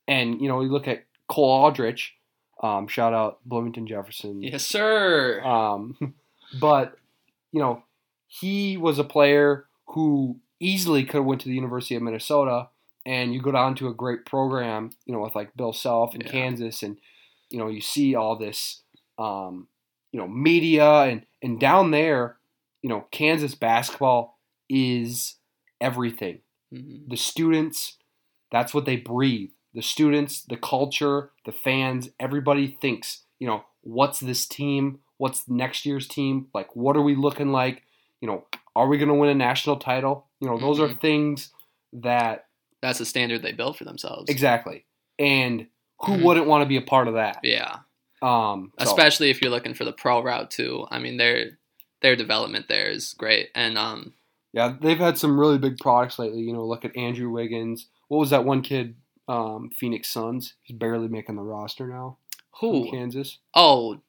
and you know, you look at Cole Aldrich. Um, shout out Bloomington Jefferson. Yes, sir. Um, but you know, he was a player who easily could have went to the University of Minnesota, and you go down to a great program, you know, with like Bill Self in Yeah. Kansas, and you know, you see all this, um, you know, media and and down there, you know, Kansas basketball is everything. Mhm. the students that's what they breathe. The students the culture the fans everybody thinks you know what's this team? What's next year's team? Like what are we looking like? You know are we going to win a national title? You know those are things that That's the standard they built for themselves. exactly. And who Mhm. wouldn't want to be a part of that Yeah. um so- Especially if you're looking for the pro route too. I mean, their their development there is great, and um, yeah they've had some really big products lately you know look at andrew wiggins what was that one kid um, phoenix suns he's barely making the roster now who? kansas Oh,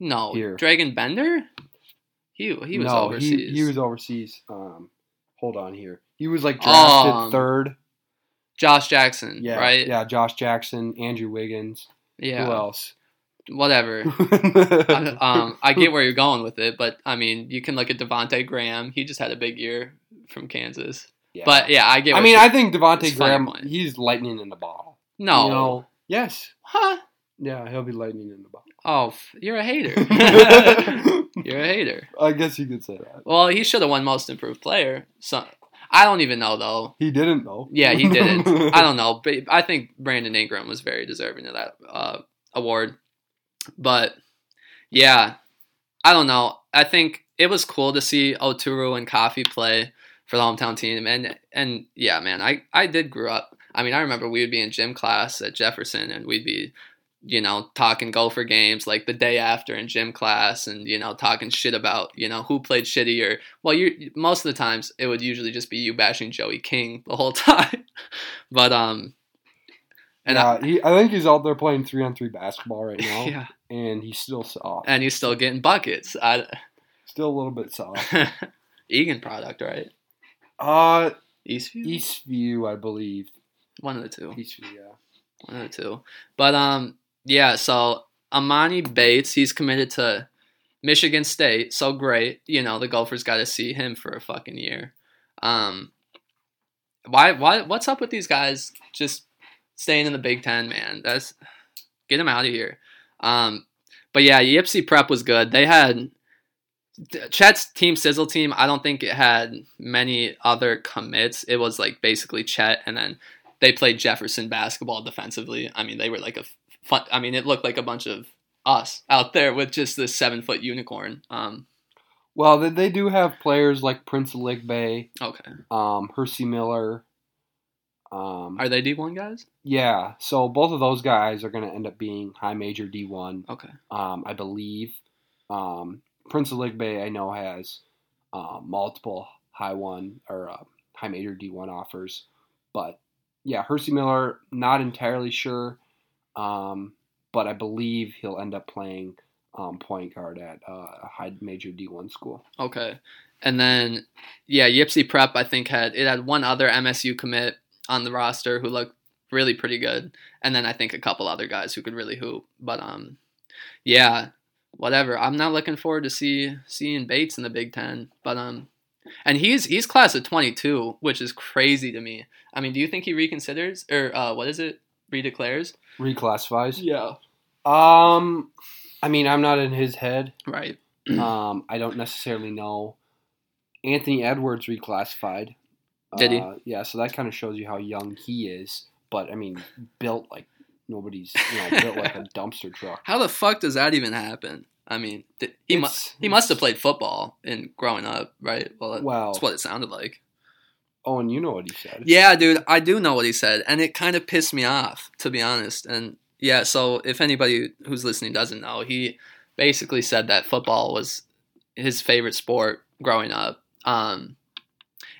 no, Here. Dragan Bender. He he was no, overseas. He, he was overseas. Um, hold on here. He was like drafted Um, third. Josh Jackson, Yeah, right? Yeah, Josh Jackson, Andrew Wiggins. Yeah. Who else? Whatever. I, um, I get where you're going with it, but I mean, you can look at Devonte Graham. He just had a big year from Kansas. Yeah. But yeah, I get. I mean, I think it's Devontae a funny Graham. He's lightning in the bottle. no. You know? Yes. Huh? Yeah, he'll be lightning in the bottle. Oh, you're a hater. you're a hater. I guess you could say that. Well, he should have won Most Improved Player. So I don't even know though. He didn't though. Yeah, he didn't. I don't know, but I think Brandon Ingram was very deserving of that uh, award. But yeah, I don't know. I think it was cool to see Oturu and Coffey play for the hometown team, and and yeah, man, I I did grow up. I mean, I remember we would be in gym class at Jefferson, and we'd be, you know, talking Gopher games like the day after in gym class, and you know, talking shit about you know who played shitty or well, you most of the times it would usually just be you bashing Joey King the whole time, but um, and yeah, I, he, I think he's out there playing three on three basketball right now, yeah, and he's still soft. and he's still getting buckets. I, Still a little bit soft. Eagan product, right? Uh, Eastview, Eastview, I believe. one of the two. Eastview, yeah. One of the two. But um, yeah. So Emoni Bates, he's committed to Michigan State. So great. You know, the Gophers got to see him for a fucking year. Um, why? Why? What's up with these guys just staying in the Big Ten, man? That's get them out of here. Um, but yeah, Ypsi Prep was good. They had Chet's team sizzle team. I don't think it had many other commits. It was like basically Chet, and then they played Jefferson basketball defensively. I mean, they were like a fun. I mean, it looked like a bunch of us out there with just this seven foot unicorn. Um, Well, they, they do have players like Prince Aligbe, okay, um, Hersey Miller. Um, are they D one guys? yeah, so both of those guys are going to end up being high major D1, Okay, um, I believe. Um, Prince Aligbe, I know, has uh, multiple high one or uh, high major D1 offers. But yeah, Hersey Miller, not entirely sure. Um, but I believe he'll end up playing um, point guard at uh, a high major D1 school. okay, and then yeah, Ypsi Prep I think had it had one other MSU commit on the roster who looked really pretty good, and then I think a couple other guys who could really hoop. But um, yeah, whatever. I'm not looking forward to see seeing Bates in the Big Ten, but um, And he's he's class of 22, which is crazy to me. I mean, do you think he reconsiders or uh, what is it? Redeclares? Reclassifies. Yeah. Um, I mean, I'm not in his head. Right. Um, I don't necessarily know. Anthony Edwards reclassified. Did he? Uh, yeah, so that kind of shows you how young he is. But I mean, built like nobody's, you know, built like a dumpster truck. How the fuck does that even happen? I mean, th- he must he must have played football in growing up, right? Well, that- Well, that's what it sounded like. Oh, and you know what he said. Yeah, dude, I do know what he said, and it kind of pissed me off, to be honest. And yeah, so if anybody who's listening doesn't know, he basically said that football was his favorite sport growing up, um,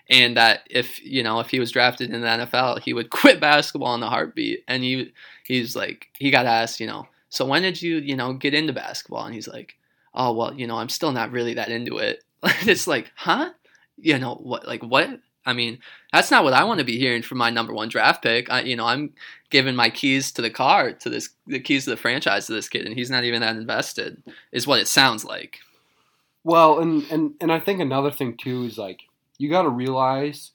and that if you know if he was drafted in the NFL, he would quit basketball in a heartbeat. And he he's like he got asked, you know, so when did you you know get into basketball? And he's like, oh well, you know, I'm still not really that into it. it's like, huh? You know what? Like what? I mean, that's not what I want to be hearing from my number one draft pick. I, you know, I'm giving my keys to the car to this, the keys to the franchise to this kid, and he's not even that invested. Is what it sounds like. Well, and and and I think another thing too is like you got to realize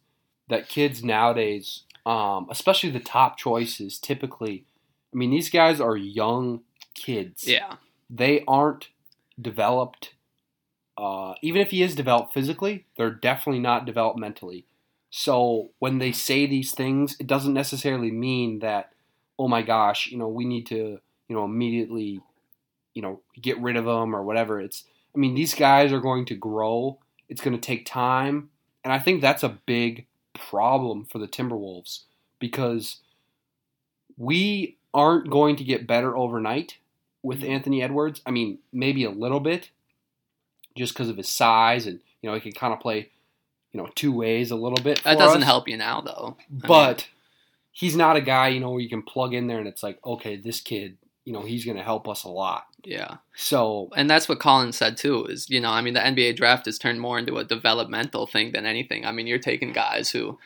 that kids nowadays, um, especially the top choices, typically, I mean, these guys are young kids. Yeah, They aren't developed. Uh, even if he is developed physically, they're definitely not developed mentally. So when they say these things, it doesn't necessarily mean that, oh my gosh, you know, we need to, you know, immediately, you know, get rid of them or whatever. It's, I mean, these guys are going to grow. It's going to take time, and I think that's a big problem for the Timberwolves because we aren't going to get better overnight with Mhm. Anthony Edwards. I mean, maybe a little bit, just because of his size, and you know he can kind of play, you know, two ways a little bit. that doesn't us. help you now, though. I mean, But he's not a guy, you know, where you can plug in there and it's like, okay, this kid, you know, he's going to help us a lot. yeah, So and that's what Colin said too. Is you know, I mean, the NBA draft has turned more into a developmental thing than anything. I mean, you're taking guys who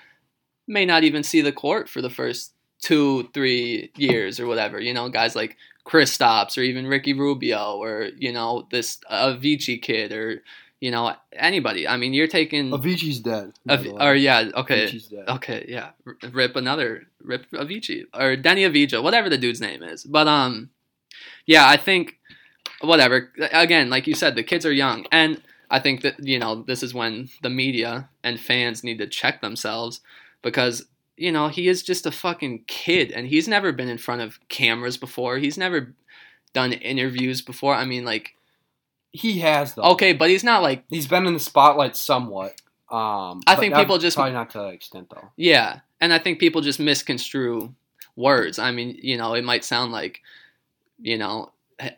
may not even see the court for the first two, three years or whatever. You know, guys like Chris Stops or even Ricky Rubio or you know this Avicii kid or you know anybody. I mean, you're taking Avicii's dead. by Av- the way. or yeah, okay, okay, yeah, rip another rip Avicii or Deni Avdija, whatever the dude's name is. But um, yeah, I think whatever. Again, like you said, the kids are young, and I think that you know this is when the media and fans need to check themselves because you know he is just a fucking kid, and he's never been in front of cameras before. He's never done interviews before. I mean, like He has though. okay, but he's not like He's been in the spotlight somewhat. Um, I think people just- probably not to that extent though. Yeah, and I think people just misconstrue words. I mean, you know, it might sound like, you know,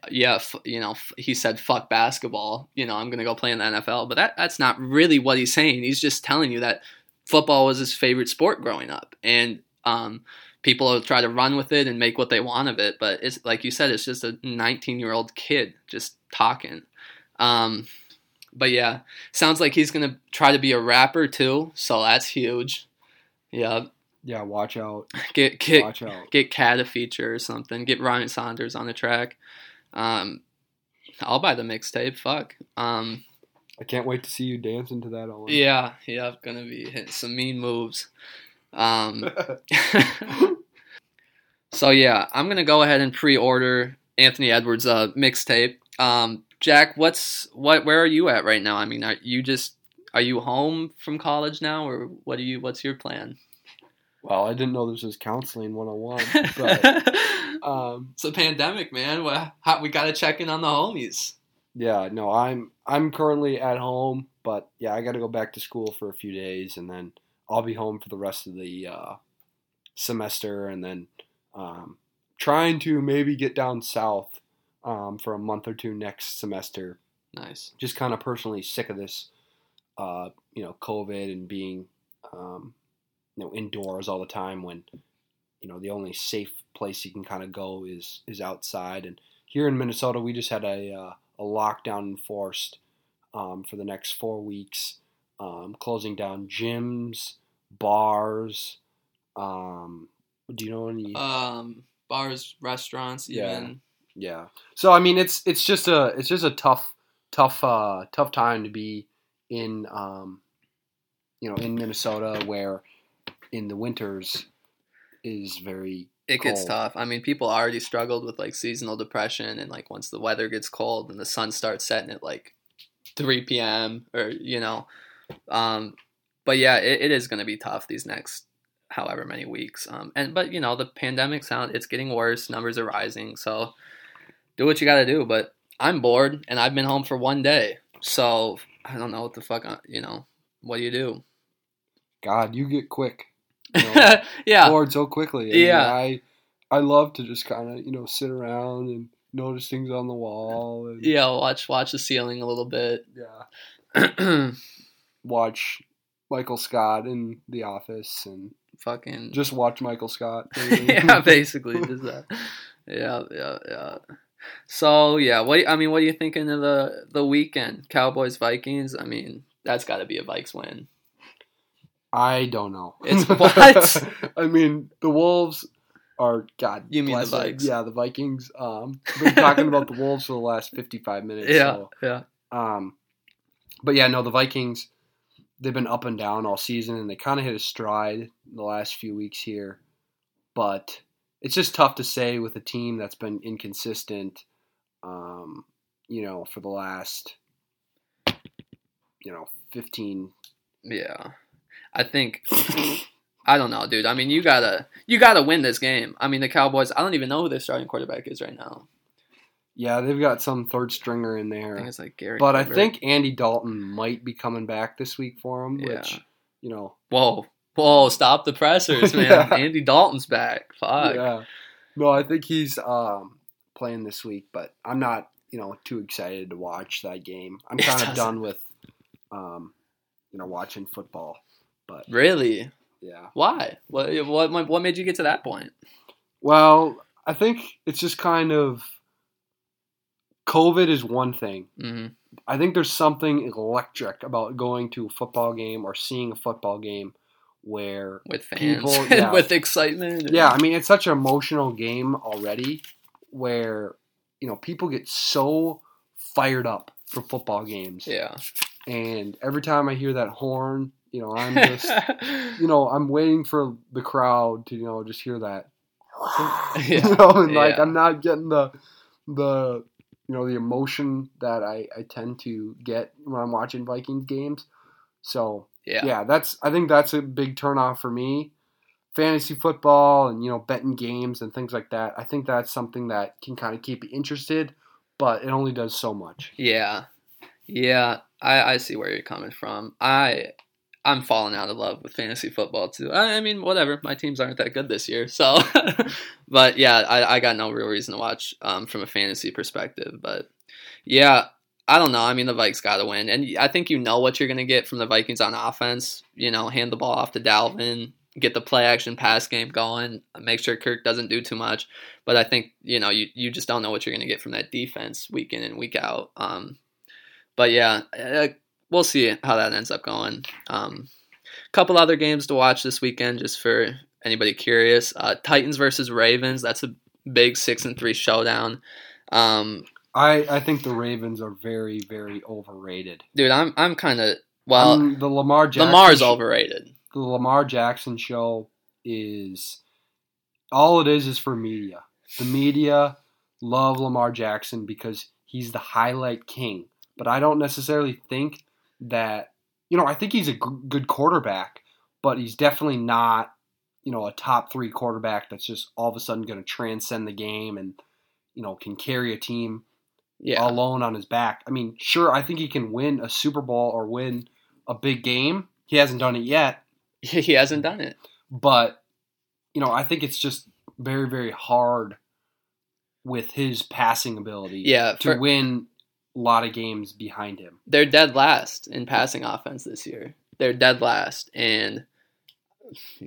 yeah, f- you know, f- he said fuck basketball. You know, I'm gonna go play in the NFL, but that that's not really what he's saying. He's just telling you that football was his favorite sport growing up, and um, people will try to run with it and make what they want of it. But it's like you said, it's just a 19 year old kid just talking. Um, but yeah, sounds like he's gonna try to be a rapper too, so that's huge. Yeah, Yeah, watch out. get get Watch out. get KAT a feature or something. Get Ryan Saunders on the track. Um, I'll buy the mixtape. Fuck. Um, I can't wait to see you dancing to that. Owen. yeah, yeah, I'm gonna be hitting some mean moves. Um, so yeah, I'm gonna go ahead and pre-order Anthony Edwards' uh, mixtape. Um, Jack, what's what? Where are you at right now? I mean, are you just are you home from college now, or what are you? What's your plan? well, I didn't know this was counseling 101, but um, it's a pandemic, man. We gotta check in on the homies. yeah, no, I'm I'm currently at home, but yeah, I got to go back to school for a few days, and then I'll be home for the rest of the uh, semester, and then um, trying to maybe get down south um, for a month or two next semester. Nice. Just kind of personally sick of this, uh, you know, COVID and being, um, you know, indoors all the time when, you know, the only safe place you can kind of go is is outside. And here in Minnesota, we just had a uh, a lockdown enforced um, for the next four weeks, um, closing down gyms, bars. Um, do you know any? Um, bars, restaurants, even. Yeah. So I mean, it's it's just a it's just a tough tough uh, tough time to be in um, you know, in Minnesota, where in the winters is very it gets tough. I mean, people already struggled with like seasonal depression, and like once the weather gets cold and the sun starts setting at like 3 p.m. or you know, um, but yeah, it, it is going to be tough these next however many weeks. Um, and but you know, the pandemic's out; it's getting worse. Numbers are rising, so do what you got to do. But I'm bored, and I've been home for one day, so I don't know what the fuck. I- You know, what do you do? God, you get quick. You know, yeah, bored so quickly. I mean, Yeah. I I love to just kind of you know sit around and notice things on the wall and yeah. Watch watch the ceiling a little bit. yeah, watch Michael Scott in The Office and Fucking just watch Michael Scott. yeah, basically just that. Yeah, yeah, yeah. So yeah, what I mean, what are you thinking of the the weekend? Cowboys Vikings. I mean, that's got to be a Vikes win. I don't know. It's what? I mean, the Wolves are God. You mean the. Vikes. Yeah, the Vikings. Um, been talking about the Wolves for the last fifty-five minutes. Yeah, So, yeah, um, but yeah, no, the Vikings. They've been up and down all season, and they kind of hit a stride the last few weeks here. But it's just tough to say with a team that's been inconsistent. Um, you know, for the last, you know, fifteen yeah. I think I don't know, dude. I mean, you gotta you gotta win this game. I mean, the Cowboys. I don't even know who their starting quarterback is right now. Yeah, they've got some third stringer in I there. think it's like Gary. But I think Andy Dalton might be coming back this week for him, Yeah. which, you know, Whoa, whoa! Stop the pressers, man. Yeah. Andy Dalton's back. Fuck. yeah. No, I think he's um, playing this week, but I'm not, you know, too excited to watch that game. I'm kind of done with, um, you know, watching football. But Really? yeah. Why? What what what made you get to that point? Well, I think it's just kind of COVID is one thing. hmm I think there's something electric about going to a football game or seeing a football game where With fans, People, yeah. with excitement. Yeah, I mean it's such an emotional game already where you know people get so fired up for football games. yeah. And every time I hear that horn, you know, I'm just you know, I'm waiting for the crowd to, you know, just hear that. Yeah. You know, and like Yeah. I'm not getting the the you know, the emotion that I, I tend to get when I'm watching Vikings games. So yeah. yeah, that's I think that's a big turnoff for me. Fantasy football and you know betting games and things like that. I think that's something that can kind of keep you interested, but it only does so much. Yeah. Yeah. I, I see where you're coming from. I I'm falling out of love with fantasy football too. I, I mean, whatever. My teams aren't that good this year, so. but yeah, I, I got no real reason to watch um, from a fantasy perspective. But yeah, I don't know. I mean, the Vikes got to win, and I think you know what you're gonna get from the Vikings on offense. You know, hand the ball off to Dalvin, get the play action pass game going, make sure Kirk doesn't do too much. But I think you know you you just don't know what you're gonna get from that defense week in and week out. Um, but yeah, uh, we'll see how that ends up going. Um, couple other games to watch this weekend, just for anybody curious. Uh, Titans versus Ravens. That's a big six and three showdown. Um, I I think the Ravens are very very overrated. dude, I'm I'm kind of well. Um, the Lamar Jackson Lamar's sh- overrated. The Lamar Jackson show is all it is is for media. The media love Lamar Jackson because he's the highlight king. But I don't necessarily think that you know. I think he's a g- good quarterback, but he's definitely not you know a top three quarterback that's just all of a sudden going to transcend the game and you know can carry a team Yeah, alone on his back. I mean, sure, I think he can win a Super Bowl or win a big game. He hasn't done it yet, he hasn't done it. but you know, I think it's just very, very hard with his passing ability Yeah, to for- win a lot of games behind him. they're dead last in passing offense this year. They're dead last, and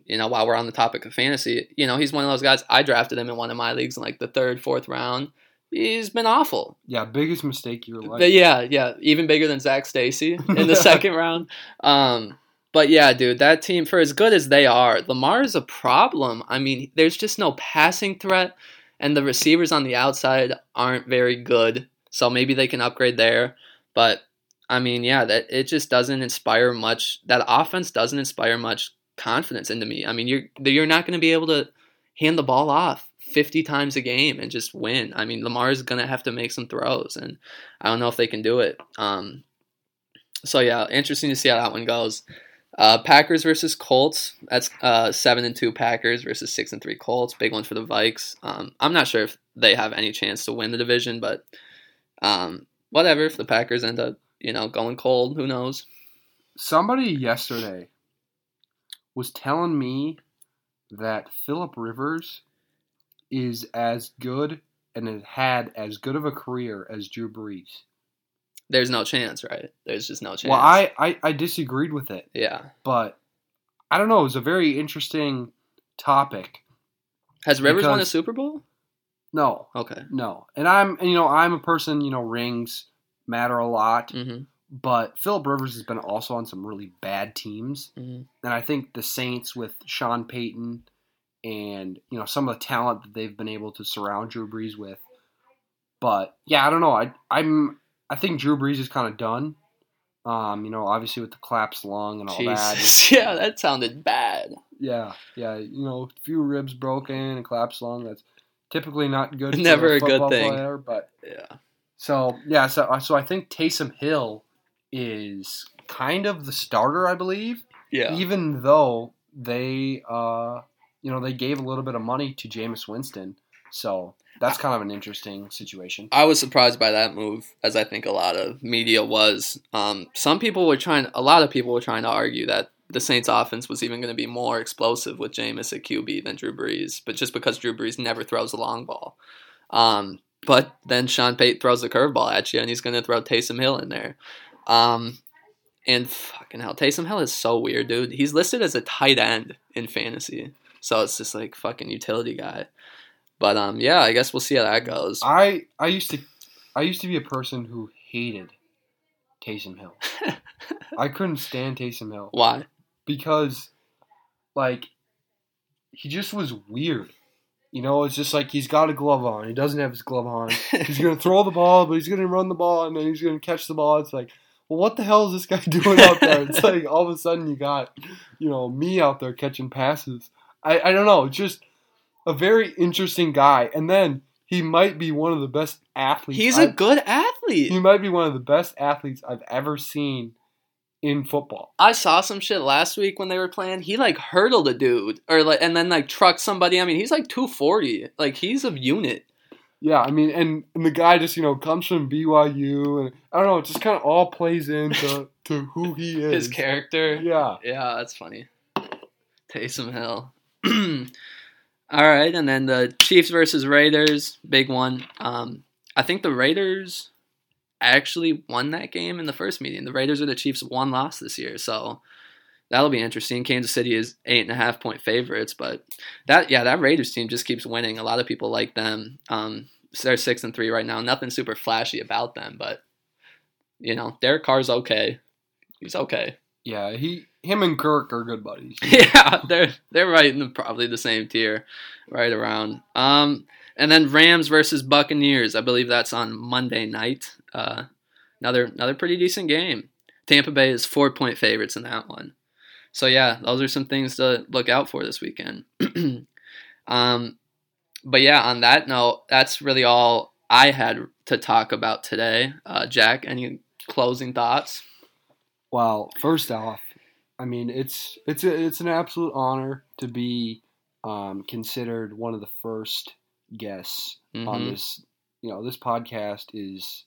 you know, while we're on the topic of fantasy, you know, he's one of those guys. I drafted him in one of my leagues in like the third, fourth round. He's been awful. Yeah, biggest mistake of your life. But yeah, yeah, even bigger than Zac Stacy in the second round. Um, but yeah, dude, that team for as good as they are, Lamar is a problem. I mean, there's just no passing threat, and the receivers on the outside aren't very good. So maybe they can upgrade there. But I mean, yeah, that it just doesn't inspire much. That offense doesn't inspire much confidence into me. I mean, you're you're not going to be able to hand the ball off 50 times a game and just win. I mean, Lamar's going to have to make some throws, and I don't know if they can do it. Um, so yeah, interesting to see how that one goes. Uh, Packers versus Colts. That's uh, seven and two Packers versus six and three Colts. Big one for the Vikes. Um, I'm not sure if they have any chance to win the division, but um, whatever. If the Packers end up, you know, going cold, who knows? Somebody yesterday was telling me that Philip Rivers is as good and has had as good of a career as Drew Brees. There's no chance, right? There's just no chance. Well, I, I, I disagreed with it, yeah. but I don't know. It was a very interesting topic. Has Rivers won a Super Bowl? No, Okay. no, and I'm and, you know I'm a person you know rings matter a lot, hmm but Philip Rivers has been also on some really bad teams. hmm And I think the Saints with Sean Payton and you know some of the talent that they've been able to surround Drew Brees with. But yeah, I don't know. I I'm I think Drew Brees is kind of done. Um, you know, obviously with the collapsed lung and all that. Yeah, that sounded bad. Yeah, yeah. You know, a few ribs broken and collapsed lung. That's typically not good. for Never a good thing. Player, but Yeah. so yeah, so so I think Taysom Hill is kind of the starter, I believe Yeah. even though they uh you know they gave a little bit of money to Jameis Winston so that's kind of an interesting situation I was surprised by that move, as I think a lot of media was. Um, some people were trying, a lot of people were trying to argue that the Saints' offense was even going to be more explosive with Jameis at QB than Drew Brees, but just because Drew Brees never throws a long ball. Um, but then Sean Pate throws the curveball at you, and he's going to throw Taysom Hill in there. Um, and fucking hell, Taysom Hill is so weird, dude. He's listed as a tight end in fantasy, so it's just like fucking utility guy. But um, yeah, I guess we'll see how that goes. I I used to I used to be a person who hated Taysom Hill I couldn't stand Taysom Hill Why? because like he just was weird you know it's just like he's got a glove on he doesn't have his glove on he's gonna throw the ball, but he's gonna run the ball, and then he's gonna catch the ball. It's like, well, what the hell is this guy doing out there? It's like all of a sudden you got, you know, me out there catching passes. I, I don't know, just a very interesting guy, and then he might be one of the best athletes. He's a I've- good athlete. he might be one of the best athletes I've ever seen in football. I saw some shit last week when they were playing. He like hurdled a dude, or like, and then like trucked somebody. I mean, he's like two forty. Like he's a unit. Yeah, I mean, and, and the guy just you know comes from BYU, and I don't know, it just kind of all plays into to who he is. His character. Yeah. Yeah, that's funny. Taysom Hill. All right, and then the Chiefs versus Raiders, big one. Um, I think the Raiders actually won that game in the first meeting. The Raiders are the Chiefs' one loss this year, so that'll be interesting. Kansas City is eight and a half point favorites, but that yeah, that Raiders team just keeps winning. A lot of people like them. Um, they're six and three right now. Nothing super flashy about them, but you know, Derek Carr's okay. He's okay. Yeah, he, him, and Kirk are good buddies. Yeah, they're they're right in the, probably the same tier, right around. Um, and then Rams versus Buccaneers. I believe that's on Monday night. Uh, another another pretty decent game. Tampa Bay is four point favorites in that one. So yeah, those are some things to look out for this weekend. um, but yeah, on that note, that's really all I had to talk about today. Uh, Jack, any closing thoughts? Well, first off, I mean it's it's a, it's an absolute honor to be um, considered one of the first guests on Mhm. this. You know, this podcast is,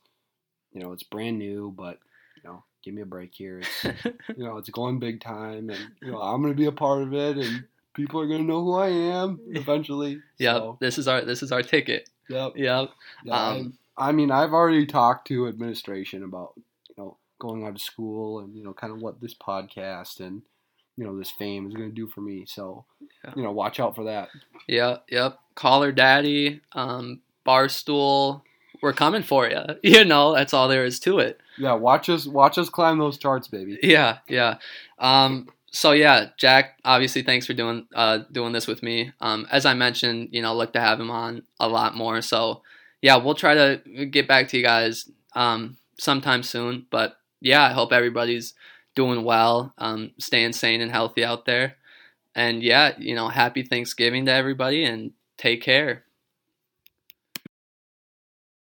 you know, it's brand new, but you know, give me a break here. It's you know, it's going big time, and you know, I'm gonna be a part of it, and people are gonna know who I am eventually. Yep, So, this is our this is our ticket. yep. Yep. Yeah, Um, I, I mean, I've already talked to administration about going out of school and you know kind of what this podcast and you know this fame is going to do for me. So Yeah. you know, watch out for that. Yep, yep. Call her daddy, um, barstool. We're coming for you. You know, that's all there is to it. Yeah, watch us watch us climb those charts, baby. Yeah, yeah. Um, so yeah, Jack. Obviously, thanks for doing uh, doing this with me. Um, as I mentioned, you know, look to have him on a lot more. So yeah, we'll try to get back to you guys um, sometime soon. But yeah, I hope everybody's doing well, um, staying sane and healthy out there. And yeah, you know, happy Thanksgiving to everybody and take care.